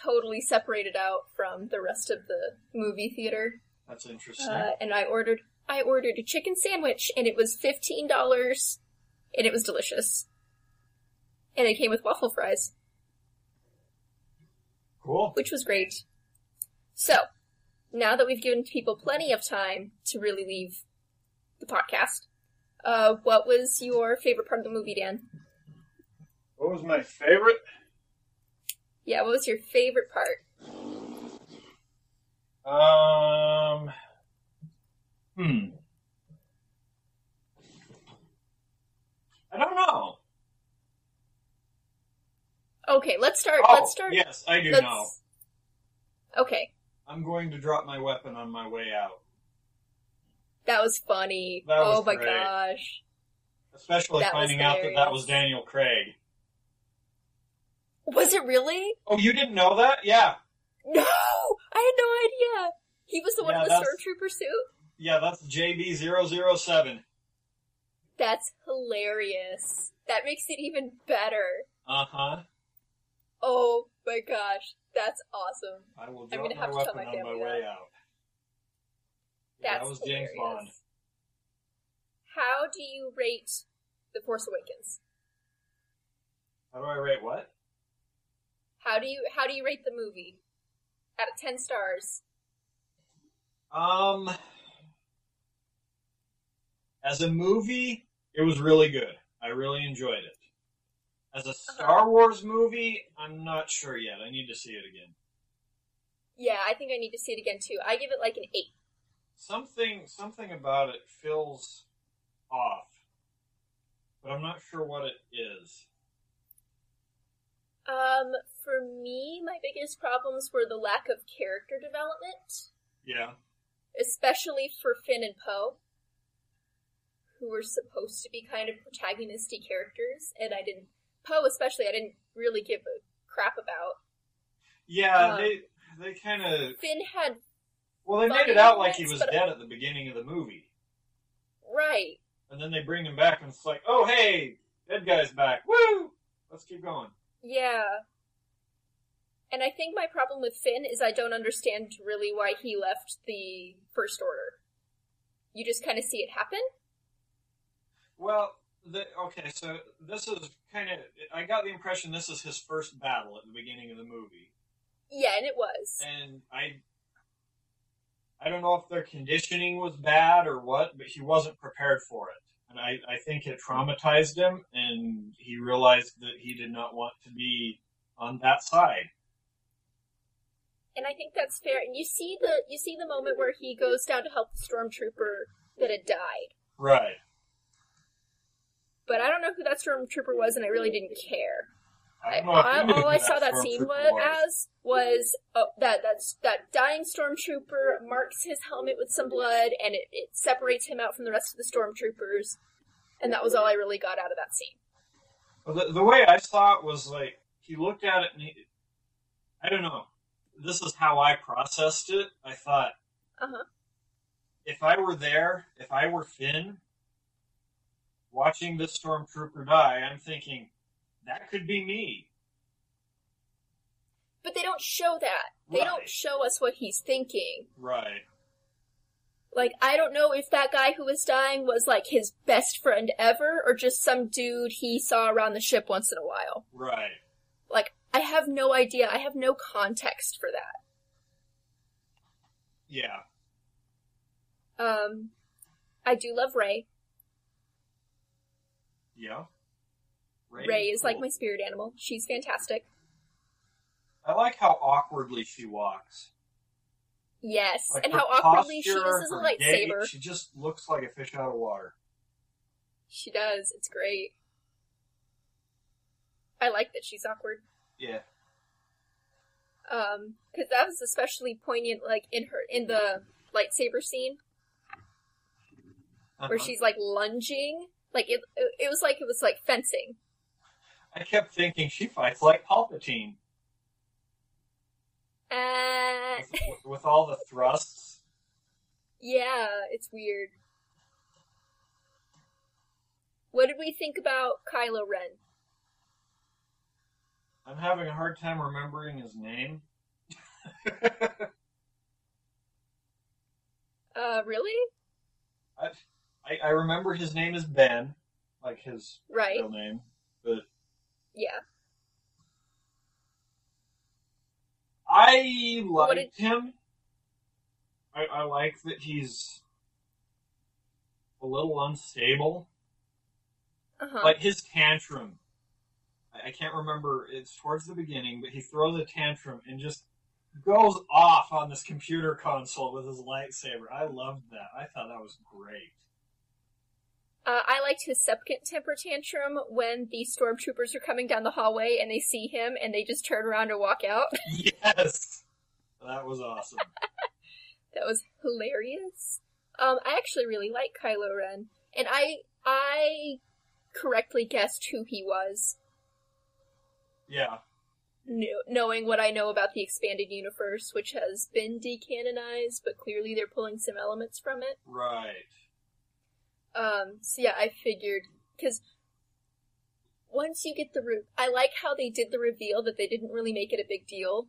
totally separated out from the rest of the movie theater. That's interesting. Uh, and I ordered, I ordered a chicken sandwich and it was $15 and it was delicious. And it came with waffle fries cool. which was great. So, now that we've given people plenty of time to really leave the podcast, uh, what was your favorite part of the movie, Dan? What was my favorite? Yeah, what was your favorite part? Um. Hmm. I don't know. Okay, let's start. Oh, let's start. yes, I do let's- know. Okay, I'm going to drop my weapon on my way out. that was funny. That was oh my great. gosh. Especially That finding out that that was Daniel Craig. Was it really? Oh, you didn't know that? Yeah. No! I had no idea. He was the one Yeah, in the stormtrooper suit? Yeah, that's JB007. That's hilarious. That makes it even better. Uh huh. Oh my gosh. That's awesome. I will I'm gonna my have to tell weapon my on my family way that. out. Yeah, That's that was James. Bond. How do you rate The Force Awakens? How do I rate what? How do you how do you rate the movie? Out of ten stars. Um, as a movie, it was really good. I really enjoyed it. As a Uh-huh. Star Wars movie, I'm not sure yet. I need to see it again. Yeah, I think I need to see it again too. I give it like an eight. Something, something about it feels off, but I'm not sure what it is. Um, for me, my biggest problems were the lack of character development, Yeah. especially for Finn and Poe, who were supposed to be kind of protagonistic characters, and I didn't. Poe, especially, I didn't really give a crap about. Yeah, Um, they they kind of Finn had well, they made it out like he was dead at the beginning of the movie, right. and then they bring him back, and it's like, oh hey, dead guy's back. Woo! Let's keep going. Yeah. And I think my problem with Finn is I don't understand really why he left the First Order. You just kind of see it happen? Well, the, okay, so this is kind of. I got the impression this is his first battle at the beginning of the movie, Yeah, and it was. and I. I don't know if their conditioning was bad or what, but he wasn't prepared for it. And I, I think it traumatized him, and he realized that he did not want to be on that side. And I think that's fair. And you see the you see the moment where he goes down to help the stormtrooper that had died. Right. But I don't know who that stormtrooper was, and I really didn't care. I I, don't know if you I, knew all I saw that scene was, was. as was oh, that that's that dying stormtrooper marks his helmet with some blood, and it, it separates him out from the rest of the stormtroopers, and that was all I really got out of that scene. Well, the, the way I saw it was like he looked at it and he, I don't know. This is how I processed it. I thought, Uh-huh. if I were there, if I were Finn, watching this stormtrooper die, I'm thinking that could be me. But they don't show that. They don't show us what he's thinking. Right. Like, I don't know if that guy who was dying was like his best friend ever or just some dude he saw around the ship once in a while. Right. Like, I have no idea. I have no context for that. Yeah. Um, I do love Rey. Yeah. Rey, is like my spirit animal. She's fantastic. I like how awkwardly she walks. Yes, Like and how awkwardly she posture, uses a lightsaber. gait, she just looks like a fish out of water. She does. It's great. I like that she's awkward. Yeah. Um, because that was especially poignant, like in her in the lightsaber scene where Uh-huh. she's like lunging. Like it, it was like it was like fencing. I kept thinking she fights like Palpatine Uh, with, with all the thrusts. yeah, it's weird. What did we think about Kylo Ren? I'm having a hard time remembering his name. Uh, really? I, I I remember his name is Ben, like his Right. real name, but Yeah. I What liked him. I, I like that he's a little unstable. Uh huh. Like his tantrum. I, I can't remember. It's towards the beginning, but he throws a tantrum and just goes off on this computer console with his lightsaber. I loved that. I thought that was great. Uh, I liked his second temper tantrum when the stormtroopers are coming down the hallway and they see him and they just turn around and walk out. Yes, that was awesome. that was hilarious. Um, I actually really like Kylo Ren, and I I correctly guessed who he was, Yeah, kn- knowing what I know about the expanded universe, which has been decanonized, but clearly they're pulling some elements from it. right. Um, so yeah, I figured because once you get the re- I like how they did the reveal that they didn't really make it a big deal.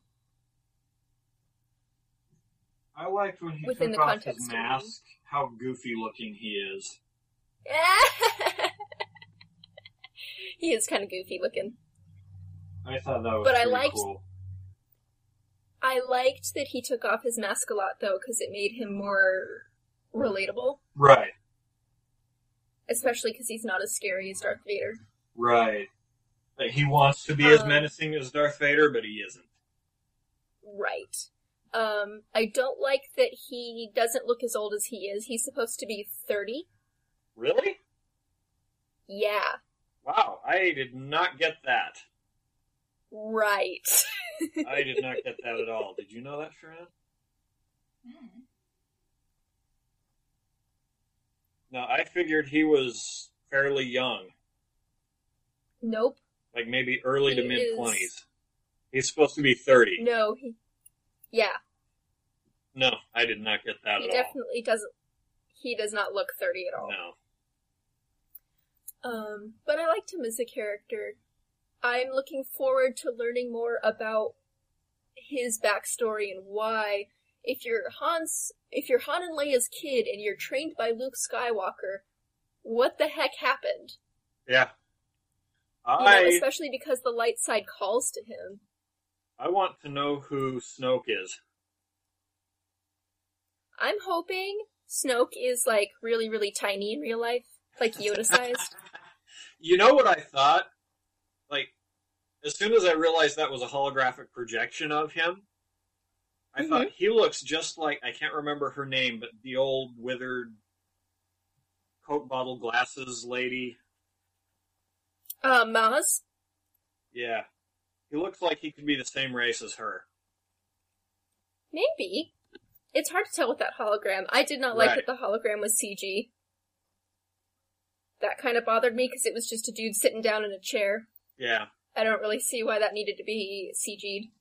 I liked when he Within took the off context his of mask. How goofy looking he is. he is kind of goofy looking. I thought that was But I liked- cool. I liked that he took off his mask a lot though, because it made him more relatable, Right, especially because he's not as scary as Darth Vader. right. Like, he wants to be as Um, menacing as Darth Vader, but he isn't. Right. Um, I don't like that he doesn't look as old as he is. He's supposed to be 30. Really? Yeah. Wow, I did not get that. Right. I did not get that at all. Did you know that, Sharan? Hmm. No, I figured he was fairly young, nope. like maybe early to He mid is- twenties. He's supposed to be thirty. No, he. Yeah, No, I did not get that at all. he at definitely doesn't. He does not look 30 at all. all. No. Um, but I liked him as a character. I'm looking forward to learning more about his backstory and why. If you're Han's, if you're Han and Leia's kid and you're trained by Luke Skywalker, what the heck happened? Yeah. You know, I especially because the light side calls to him. I want to know who Snoke is. I'm hoping Snoke is like really, really tiny in real life, like Yoda sized. You know what I thought? Like, as soon as I realized that was a holographic projection of him, I Mhm. thought he looks just like I can't remember her name, but the old withered Coke bottle glasses lady. uh, Maz. Yeah. He looks like he could be the same race as her. Maybe. It's hard to tell with that hologram. I did not like Right. that the hologram was CG. That kind of bothered me because it was just a dude sitting down in a chair. Yeah. I don't really see why that needed to be CG'd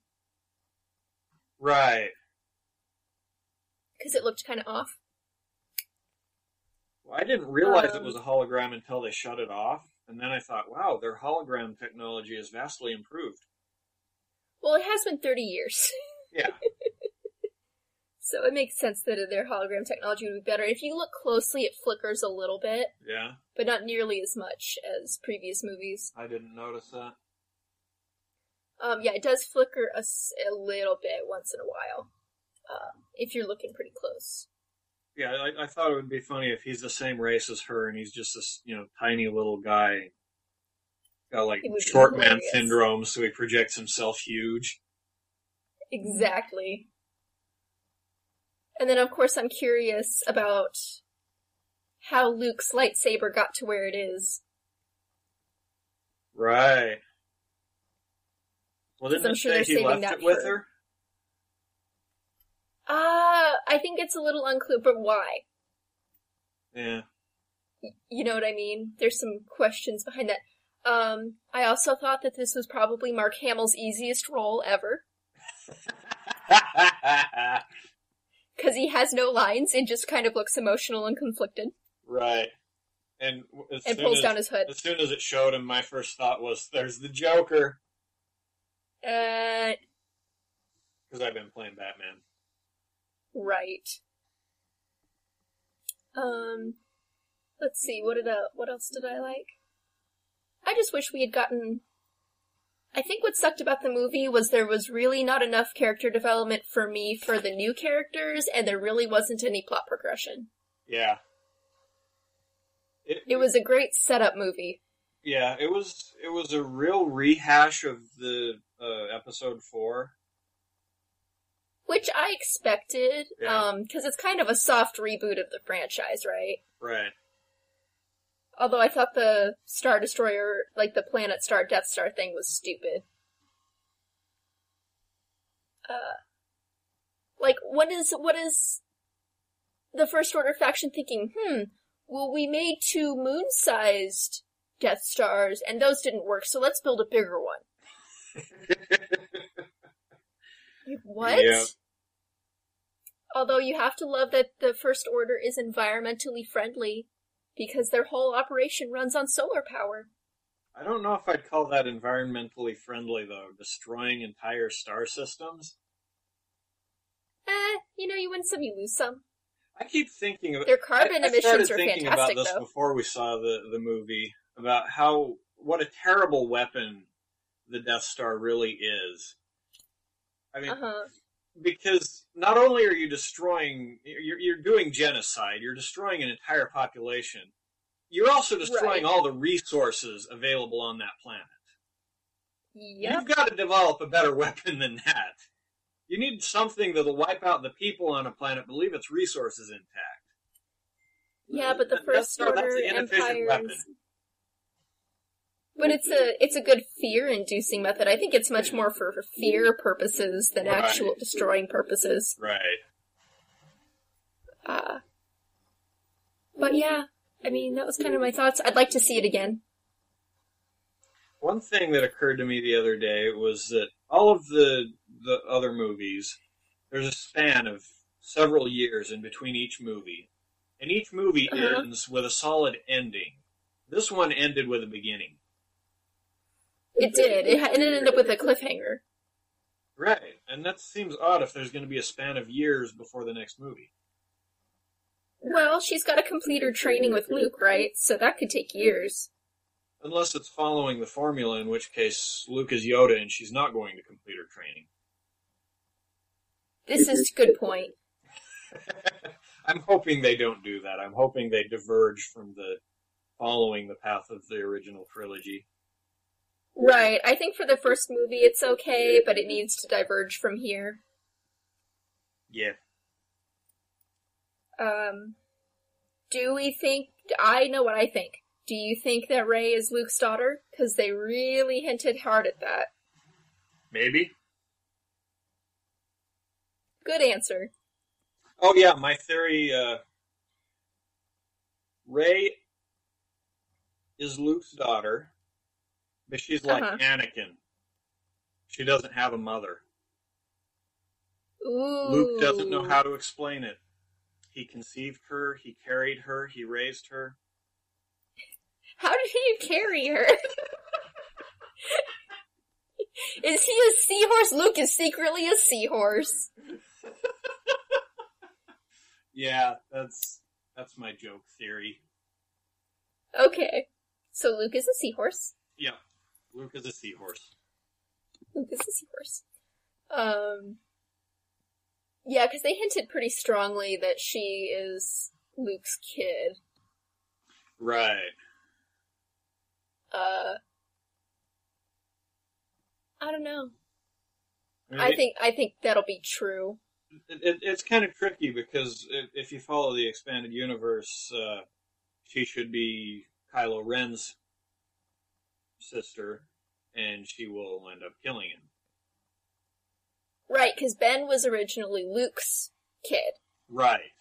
Right. because it looked kind of off. Well, I didn't realize it Um, was a hologram until they shut it off, and then I thought, wow, their hologram technology is vastly improved. Well, it has been 30 years. Yeah. So it makes sense that their hologram technology would be better. If you look closely, it flickers a little bit, Yeah, but not nearly as much as previous movies. I didn't notice that. Um, yeah, it does flicker a little bit once in a while, um, if you're looking pretty close. Yeah, I, I thought it would be funny if he's the same race as her and he's just this, you know, tiny little guy. Got like It would be short man syndrome, so he projects himself huge. Exactly. And then, of course, I'm curious about how Luke's lightsaber got to where it is. Right. Well, didn't I'm it sure say they're he saving left that it with for- her? Ah, I think it's a little unclear, but why? Yeah. You know what I mean? There's some questions behind that. Um, I also thought that this was probably Mark Hamill's easiest role ever, because he has no lines and just kind of looks emotional and conflicted, right. And and pulls as, down his hood. as soon as it showed him, my first thought was, "There's the Joker," Uh, because I've been playing Batman. right. Um, let's see. What did uh, what else did I like? I just wish we had gotten. I think what sucked about the movie was there was really not enough character development for me for the new characters, and there really wasn't any plot progression. Yeah. It was a great setup movie. Yeah, it was it was a real rehash of the uh, episode four. Which I expected, Yeah. um, because it's kind of a soft reboot of the franchise, right? Right. Although I thought the Star Destroyer, like the Planet Star Death Star thing, was stupid. Uh, like what is what is the First Order faction thinking? Hmm, well we made two moon-sized Death Stars, and those didn't work, so let's build a bigger one. Like, what? Yeah. Although you have to love that the First Order is environmentally friendly because their whole operation runs on solar power. I don't know if I'd call that environmentally friendly though, destroying entire star systems. Eh, you know, you win some, you lose some. I keep thinking of Their carbon I, I emissions started are thinking fantastic, about this though. before we saw the the movie about how what a terrible weapon the Death Star really is. I mean, Uh huh. because not only are you destroying, you're, you're doing genocide, you're destroying an entire population. You're also destroying Right. all the resources available on that planet. Yep. You've got to develop a better weapon than that. You need something that'll wipe out the people on a planet, but leave its resources intact. Yeah, but the First Order inefficient weapon. But it's a it's a good fear inducing method. I think it's much more for for fear purposes than Right. actual destroying purposes. Right. Uh, but yeah, I mean that was kind of my thoughts. I'd like to see it again. One thing that occurred to me the other day was that all of the the other movies, there's a span of several years in between each movie, and each movie Uh-huh. ends with a solid ending. This one ended with a beginning. It did. It, and it ended up with a cliffhanger. Right, and that seems odd if there's going to be a span of years before the next movie. Well, she's got to complete her training with Luke, right? So that could take years. Unless it's following the formula, in which case Luke is Yoda and she's not going to complete her training. This is a good point. I'm hoping they don't do that. I'm hoping they diverge from the following the path of the original trilogy. Right. I think for the first movie it's okay, but it needs to diverge from here. Yeah. Um, do we think? I know what I think. Do you think that Rey is Luke's daughter? Because they really hinted hard at that. Maybe. Good answer. Oh yeah, my theory. Uh, Rey is Luke's daughter, but she's like Uh-huh. Anakin. She doesn't have a mother. Ooh. Luke doesn't know how to explain it. He conceived her, he carried her, he raised her. How did he carry her? is he a seahorse? Luke is secretly a seahorse. Yeah, that's that's my joke theory. Okay. So Luke is a seahorse. Yeah, Luke is a seahorse. Luke is a seahorse. Um. Yeah, because they hinted pretty strongly that she is Luke's kid. Right. Uh. I don't know. mean, I think I think that'll be true. it, it, it's kind of tricky because if, if you follow the expanded universe, uh, she should be Kylo Ren's sister, and she will end up killing him. Right, because Ben was originally Luke's kid Right.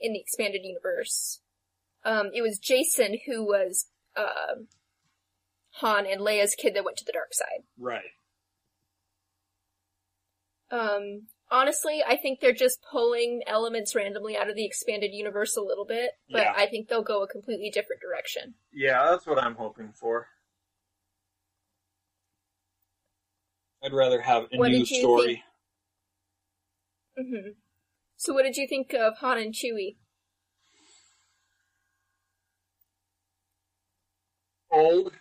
in the expanded universe. Um, it was Jacen who was um Han and Leia's kid that went to the dark side. Right. Um, honestly, I think they're just pulling elements randomly out of the expanded universe a little bit, but Yeah. I think they'll go a completely different direction. Yeah, that's what I'm hoping for. I'd rather have a What new did you story. hmm So, what did you think of Han and Chewie? Old.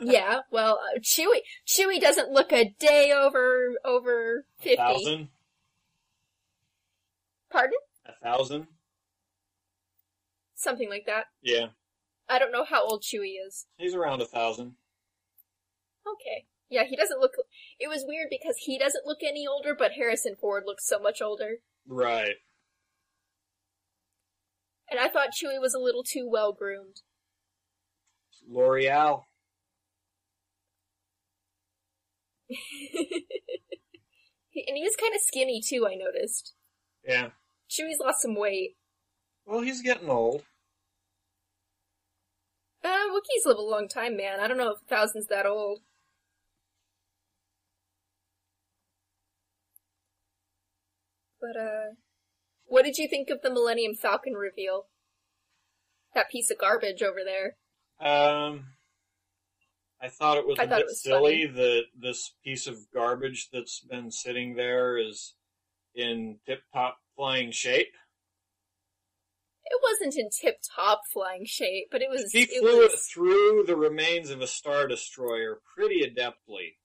yeah, well, uh, Chewie Chewie doesn't look a day over over fifty. thousand. Pardon? A thousand. Something like that. Yeah, I don't know how old Chewie is. he's around a thousand. Okay. Yeah, he doesn't look. It was weird because he doesn't look any older, but Harrison Ford looks so much older. Right. And I thought Chewie was a little too well groomed. L'Oreal. And he was kind of skinny too, I noticed. Yeah. Chewie's lost some weight. Well, he's getting old. Uh, Wookiees live a long time, man. I don't know if a thousand's that old. But, uh, what did you think of the Millennium Falcon reveal? That piece of garbage over there. Um, I thought it was I a bit was silly that this piece of garbage that's been sitting there is in tip-top flying shape. It wasn't in tip-top flying shape, but it was. She flew it was, through the remains of a star destroyer pretty adeptly,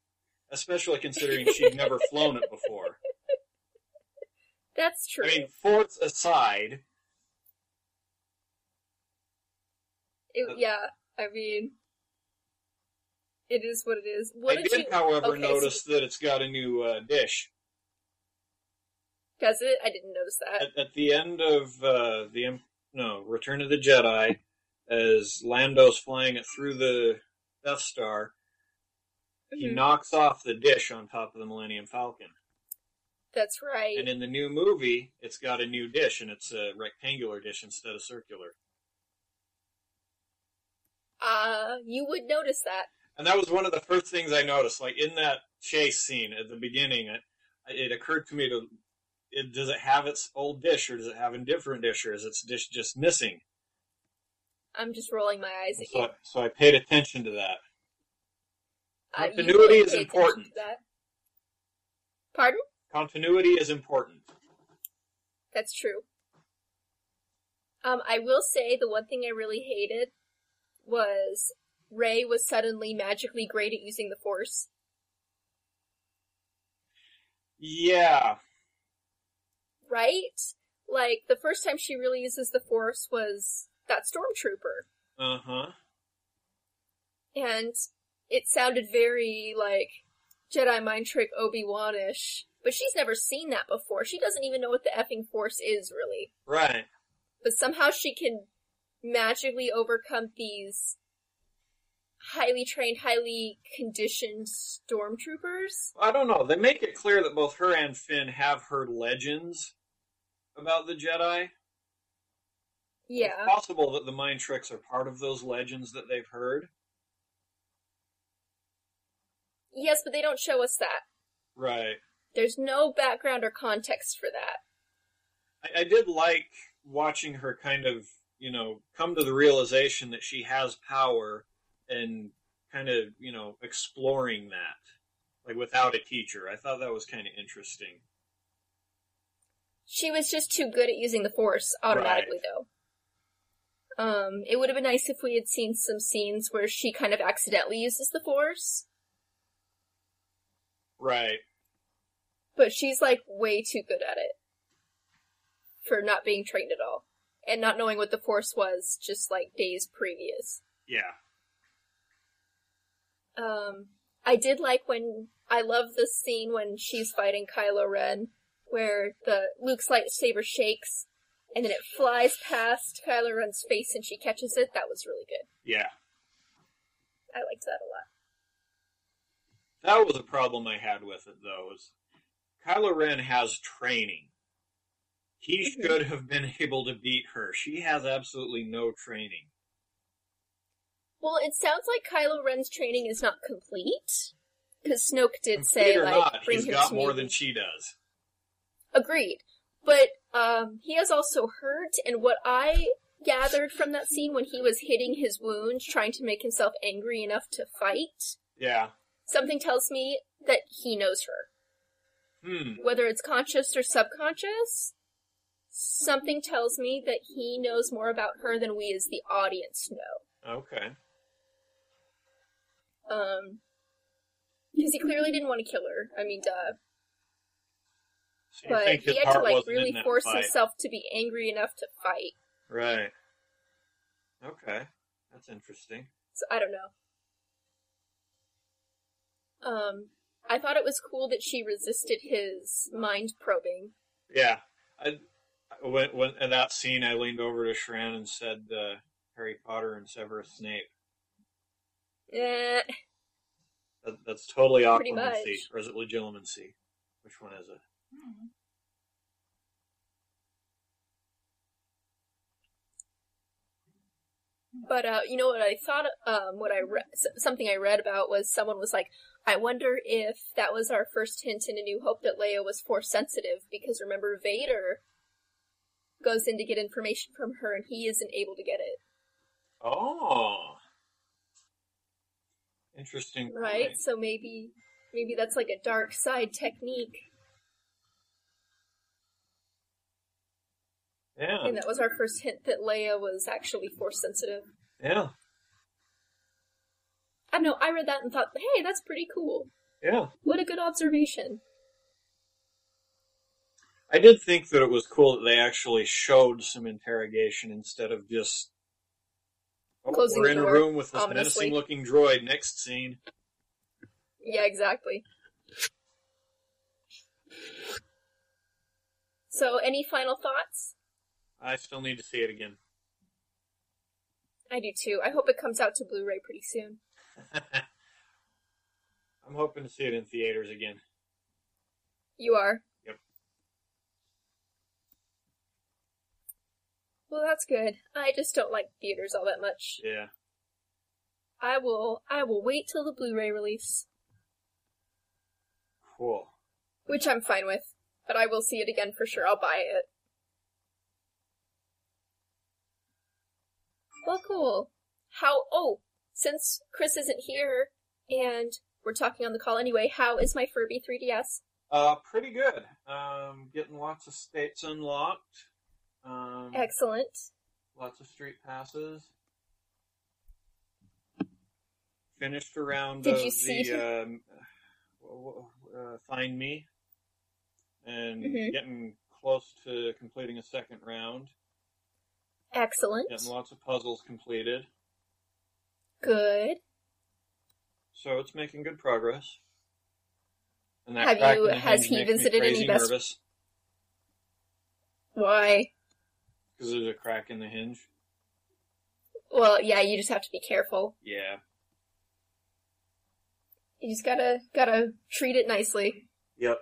especially considering she'd never flown it before. That's true. I mean, forts aside, It- yeah, I mean, it is what it is. What I did, you? however, okay, so- notice that it's got a new uh, dish. Does it? I didn't notice that. At, at the end of uh, the no Return of the Jedi, as Lando's flying it through the Death Star, he Mhm. knocks off the dish on top of the Millennium Falcon. That's right. And in the new movie, it's got a new dish, and it's a rectangular dish instead of circular. Uh, you would notice that. And that was one of the first things I noticed. Like in that chase scene at the beginning, it, it occurred to me to, it, does it have its old dish, or does it have a different dish, or is its dish just missing? I'm just rolling my eyes at So, you. I- so I paid attention to that. Uh, continuity is important. to that. Pardon? Continuity is important. That's true. Um, I will say the one thing I really hated was Rey was suddenly magically great at using the Force. Yeah, Right? Like, the first time she really uses the Force was that Stormtrooper. uh huh. And it sounded very, like, Jedi mind trick Obi-Wan-ish. But she's never seen that before. She doesn't even know what the effing Force is, really. Right. But somehow she can magically overcome these highly trained, highly conditioned stormtroopers. I don't know. They make it clear that both her and Finn have heard legends about the Jedi. Yeah. It's possible that the mind tricks are part of those legends that they've heard. Yes, but they don't show us that. Right. There's no background or context for that. I, I did like watching her kind of, you know, come to the realization that she has power and kind of, you know, exploring that, like without a teacher. I thought that was kind of interesting. She was just too good at using the Force automatically, though. Um, it would have been nice if we had seen some scenes where she kind of accidentally uses the Force, Right. But she's like way too good at it for not being trained at all and not knowing what the Force was just like days previous. Yeah. Um, I did like when I love the scene when she's fighting Kylo Ren, where the Luke's lightsaber shakes and then it flies past Kylo Ren's face and she catches it. That was really good. Yeah. I liked that a lot. That was a problem I had with it, though. Is Kylo Ren has training. He Mhm. should have been able to beat her. She has absolutely no training. Well, it sounds like Kylo Ren's training is not complete because Snoke did Complete say or like not, bring he's him got to more me. than she does. Agreed. But um, he has also hurt, and what I gathered from that scene when he was hitting his wound, trying to make himself angry enough to fight, Yeah. something tells me that he knows her. Hmm. Whether it's conscious or subconscious, something tells me that he knows more about her than we as the audience know. Okay. Um, because he clearly didn't want to kill her. I mean, duh. So But he had to like really force fight. himself to be angry enough to fight. Right. Okay. That's interesting. So I don't know. Um, I thought it was cool that she resisted his mind probing. Yeah. I, when, when in that scene, I leaned over to Sharan and said, uh, "Harry Potter and Severus Snape." Eh, That, that's totally much. or is it Legilimency? Which one is it? Hmm. but uh, you know what I thought? Um, what I re- something I read about was someone was like, I wonder if that was our first hint in A New Hope that Leia was force sensitive because remember Vader goes in to get information from her and he isn't able to get it. Oh, interesting. Right? point. So maybe maybe that's like a dark side technique. Yeah. And that was our first hint that Leia was actually force sensitive. Yeah. I don't know, I read that and thought, hey, that's pretty cool. Yeah. What a good observation. I did think that it was cool that they actually showed some interrogation instead of just. Oh, Closing we're the in a room with this ominously. menacing looking droid. Next scene. Yeah, exactly. So, any final thoughts? I still need to see it again. I do too. I hope it comes out to Blu ray pretty soon. I'm hoping to see it in theaters again. You are? Yep. Well, that's good. I just don't like theaters all that much. Yeah. I will I will wait till the Blu-ray release, Cool. which I'm fine with, but I will see it again for sure. I'll buy it. Well, cool. How oh, since Chris isn't here and we're talking on the call anyway, how is my Furby 3DS? Uh, pretty good. Um, getting lots of states unlocked. Um, Excellent. lots of street passes. Finished a round Did of you see- the um, uh, Find Mii, and Mhm. getting close to completing a second round. Excellent. Getting lots of puzzles completed, Good. so it's making good progress. And that Have you- has he visited any best- nervous Why? because there's a crack in the hinge. Well, yeah, you just have to be careful. Yeah. You just gotta gotta treat it nicely. Yep.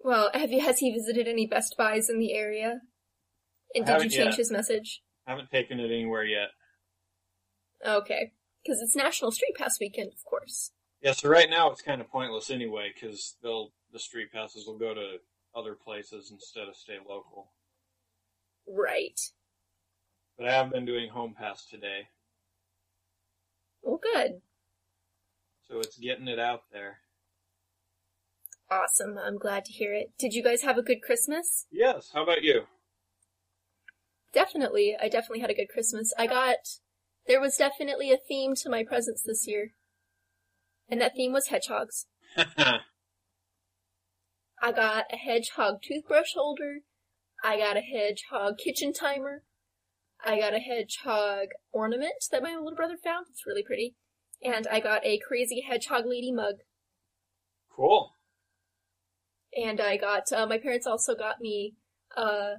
Well, have you has he visited any Best Buys in the area? And did you change yet. his message? I Haven't taken it anywhere yet. Okay. Because it's National Street Pass weekend, of course. Yeah, so right now it's kind of pointless anyway because they'll the street passes will go to other places instead of stay local. Right. But I have been doing home pass today, Well, good. so it's getting it out there. Awesome. I'm glad to hear it. Did you guys have a good Christmas? Yes. How about you? Definitely. I definitely had a good Christmas. I got, there was definitely a theme to my presents this year. And that theme was hedgehogs. I got a hedgehog toothbrush holder. I got a hedgehog kitchen timer. I got a hedgehog ornament that my little brother found. It's really pretty. And I got a crazy hedgehog lady mug. cool. And I got, uh, my parents also got me, uh,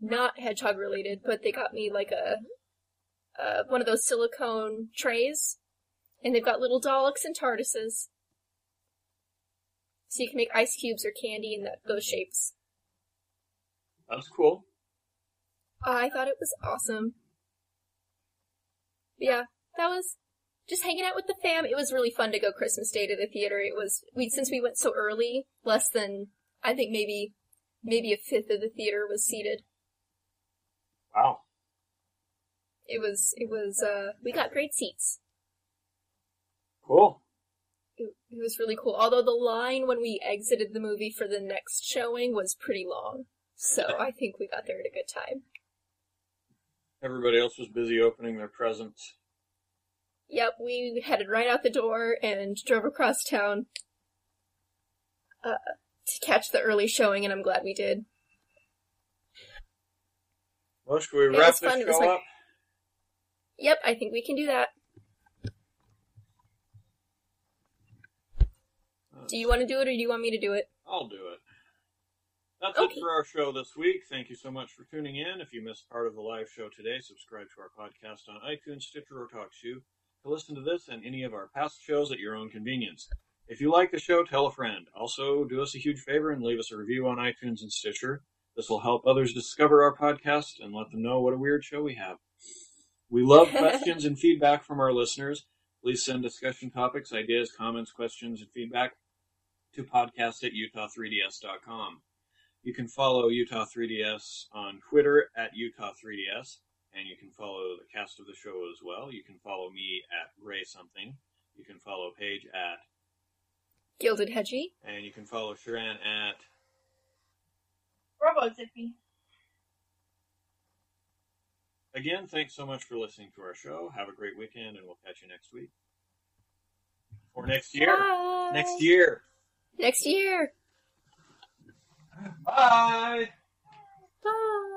not hedgehog related, but they got me like a, uh, one of those silicone trays. And they've got little Daleks and TARDISes. So you can make ice cubes or candy in that, those shapes. That's cool. I thought it was awesome. Yeah, that was just hanging out with the fam. It was really fun to go Christmas Day to the theater. It was we since we went so early, less than I think maybe maybe a fifth of the theater was seated. Wow. It was it was uh we got great seats. Cool. It, it was really cool. Although the line when we exited the movie for the next showing was pretty long. So I think we got there at a good time. Everybody else was busy opening their presents. Yep, we headed right out the door and drove across town uh, to catch the early showing, and I'm glad we did. Well, should we It wrap this fun. It was show like- up? Yep, I think we can do that. Do you want to do it, or do you want me to do it? I'll do it. That's Okay. it for our show this week. Thank you so much for tuning in. If you missed part of the live show today, subscribe to our podcast on iTunes, Stitcher, or TalkShoe to listen to this and any of our past shows at your own convenience. If you like the show, tell a friend. Also, do us a huge favor and leave us a review on iTunes and Stitcher. This will help others discover our podcast and let them know what a weird show we have. We love questions and feedback from our listeners. Please send discussion topics, ideas, comments, questions, and feedback to podcast at utah3ds.com. You can follow Utah 3DS on Twitter at Utah 3DS, and you can follow the cast of the show as well. You can follow me at Ray Something. You can follow Paige at, Gilded Hedgie. and you can follow Sharan at. Robo Zippy. Again, thanks so much for listening to our show. Have a great weekend, and we'll catch you next week. Or next year. Bye. Next year. Next year. Bye. Bye.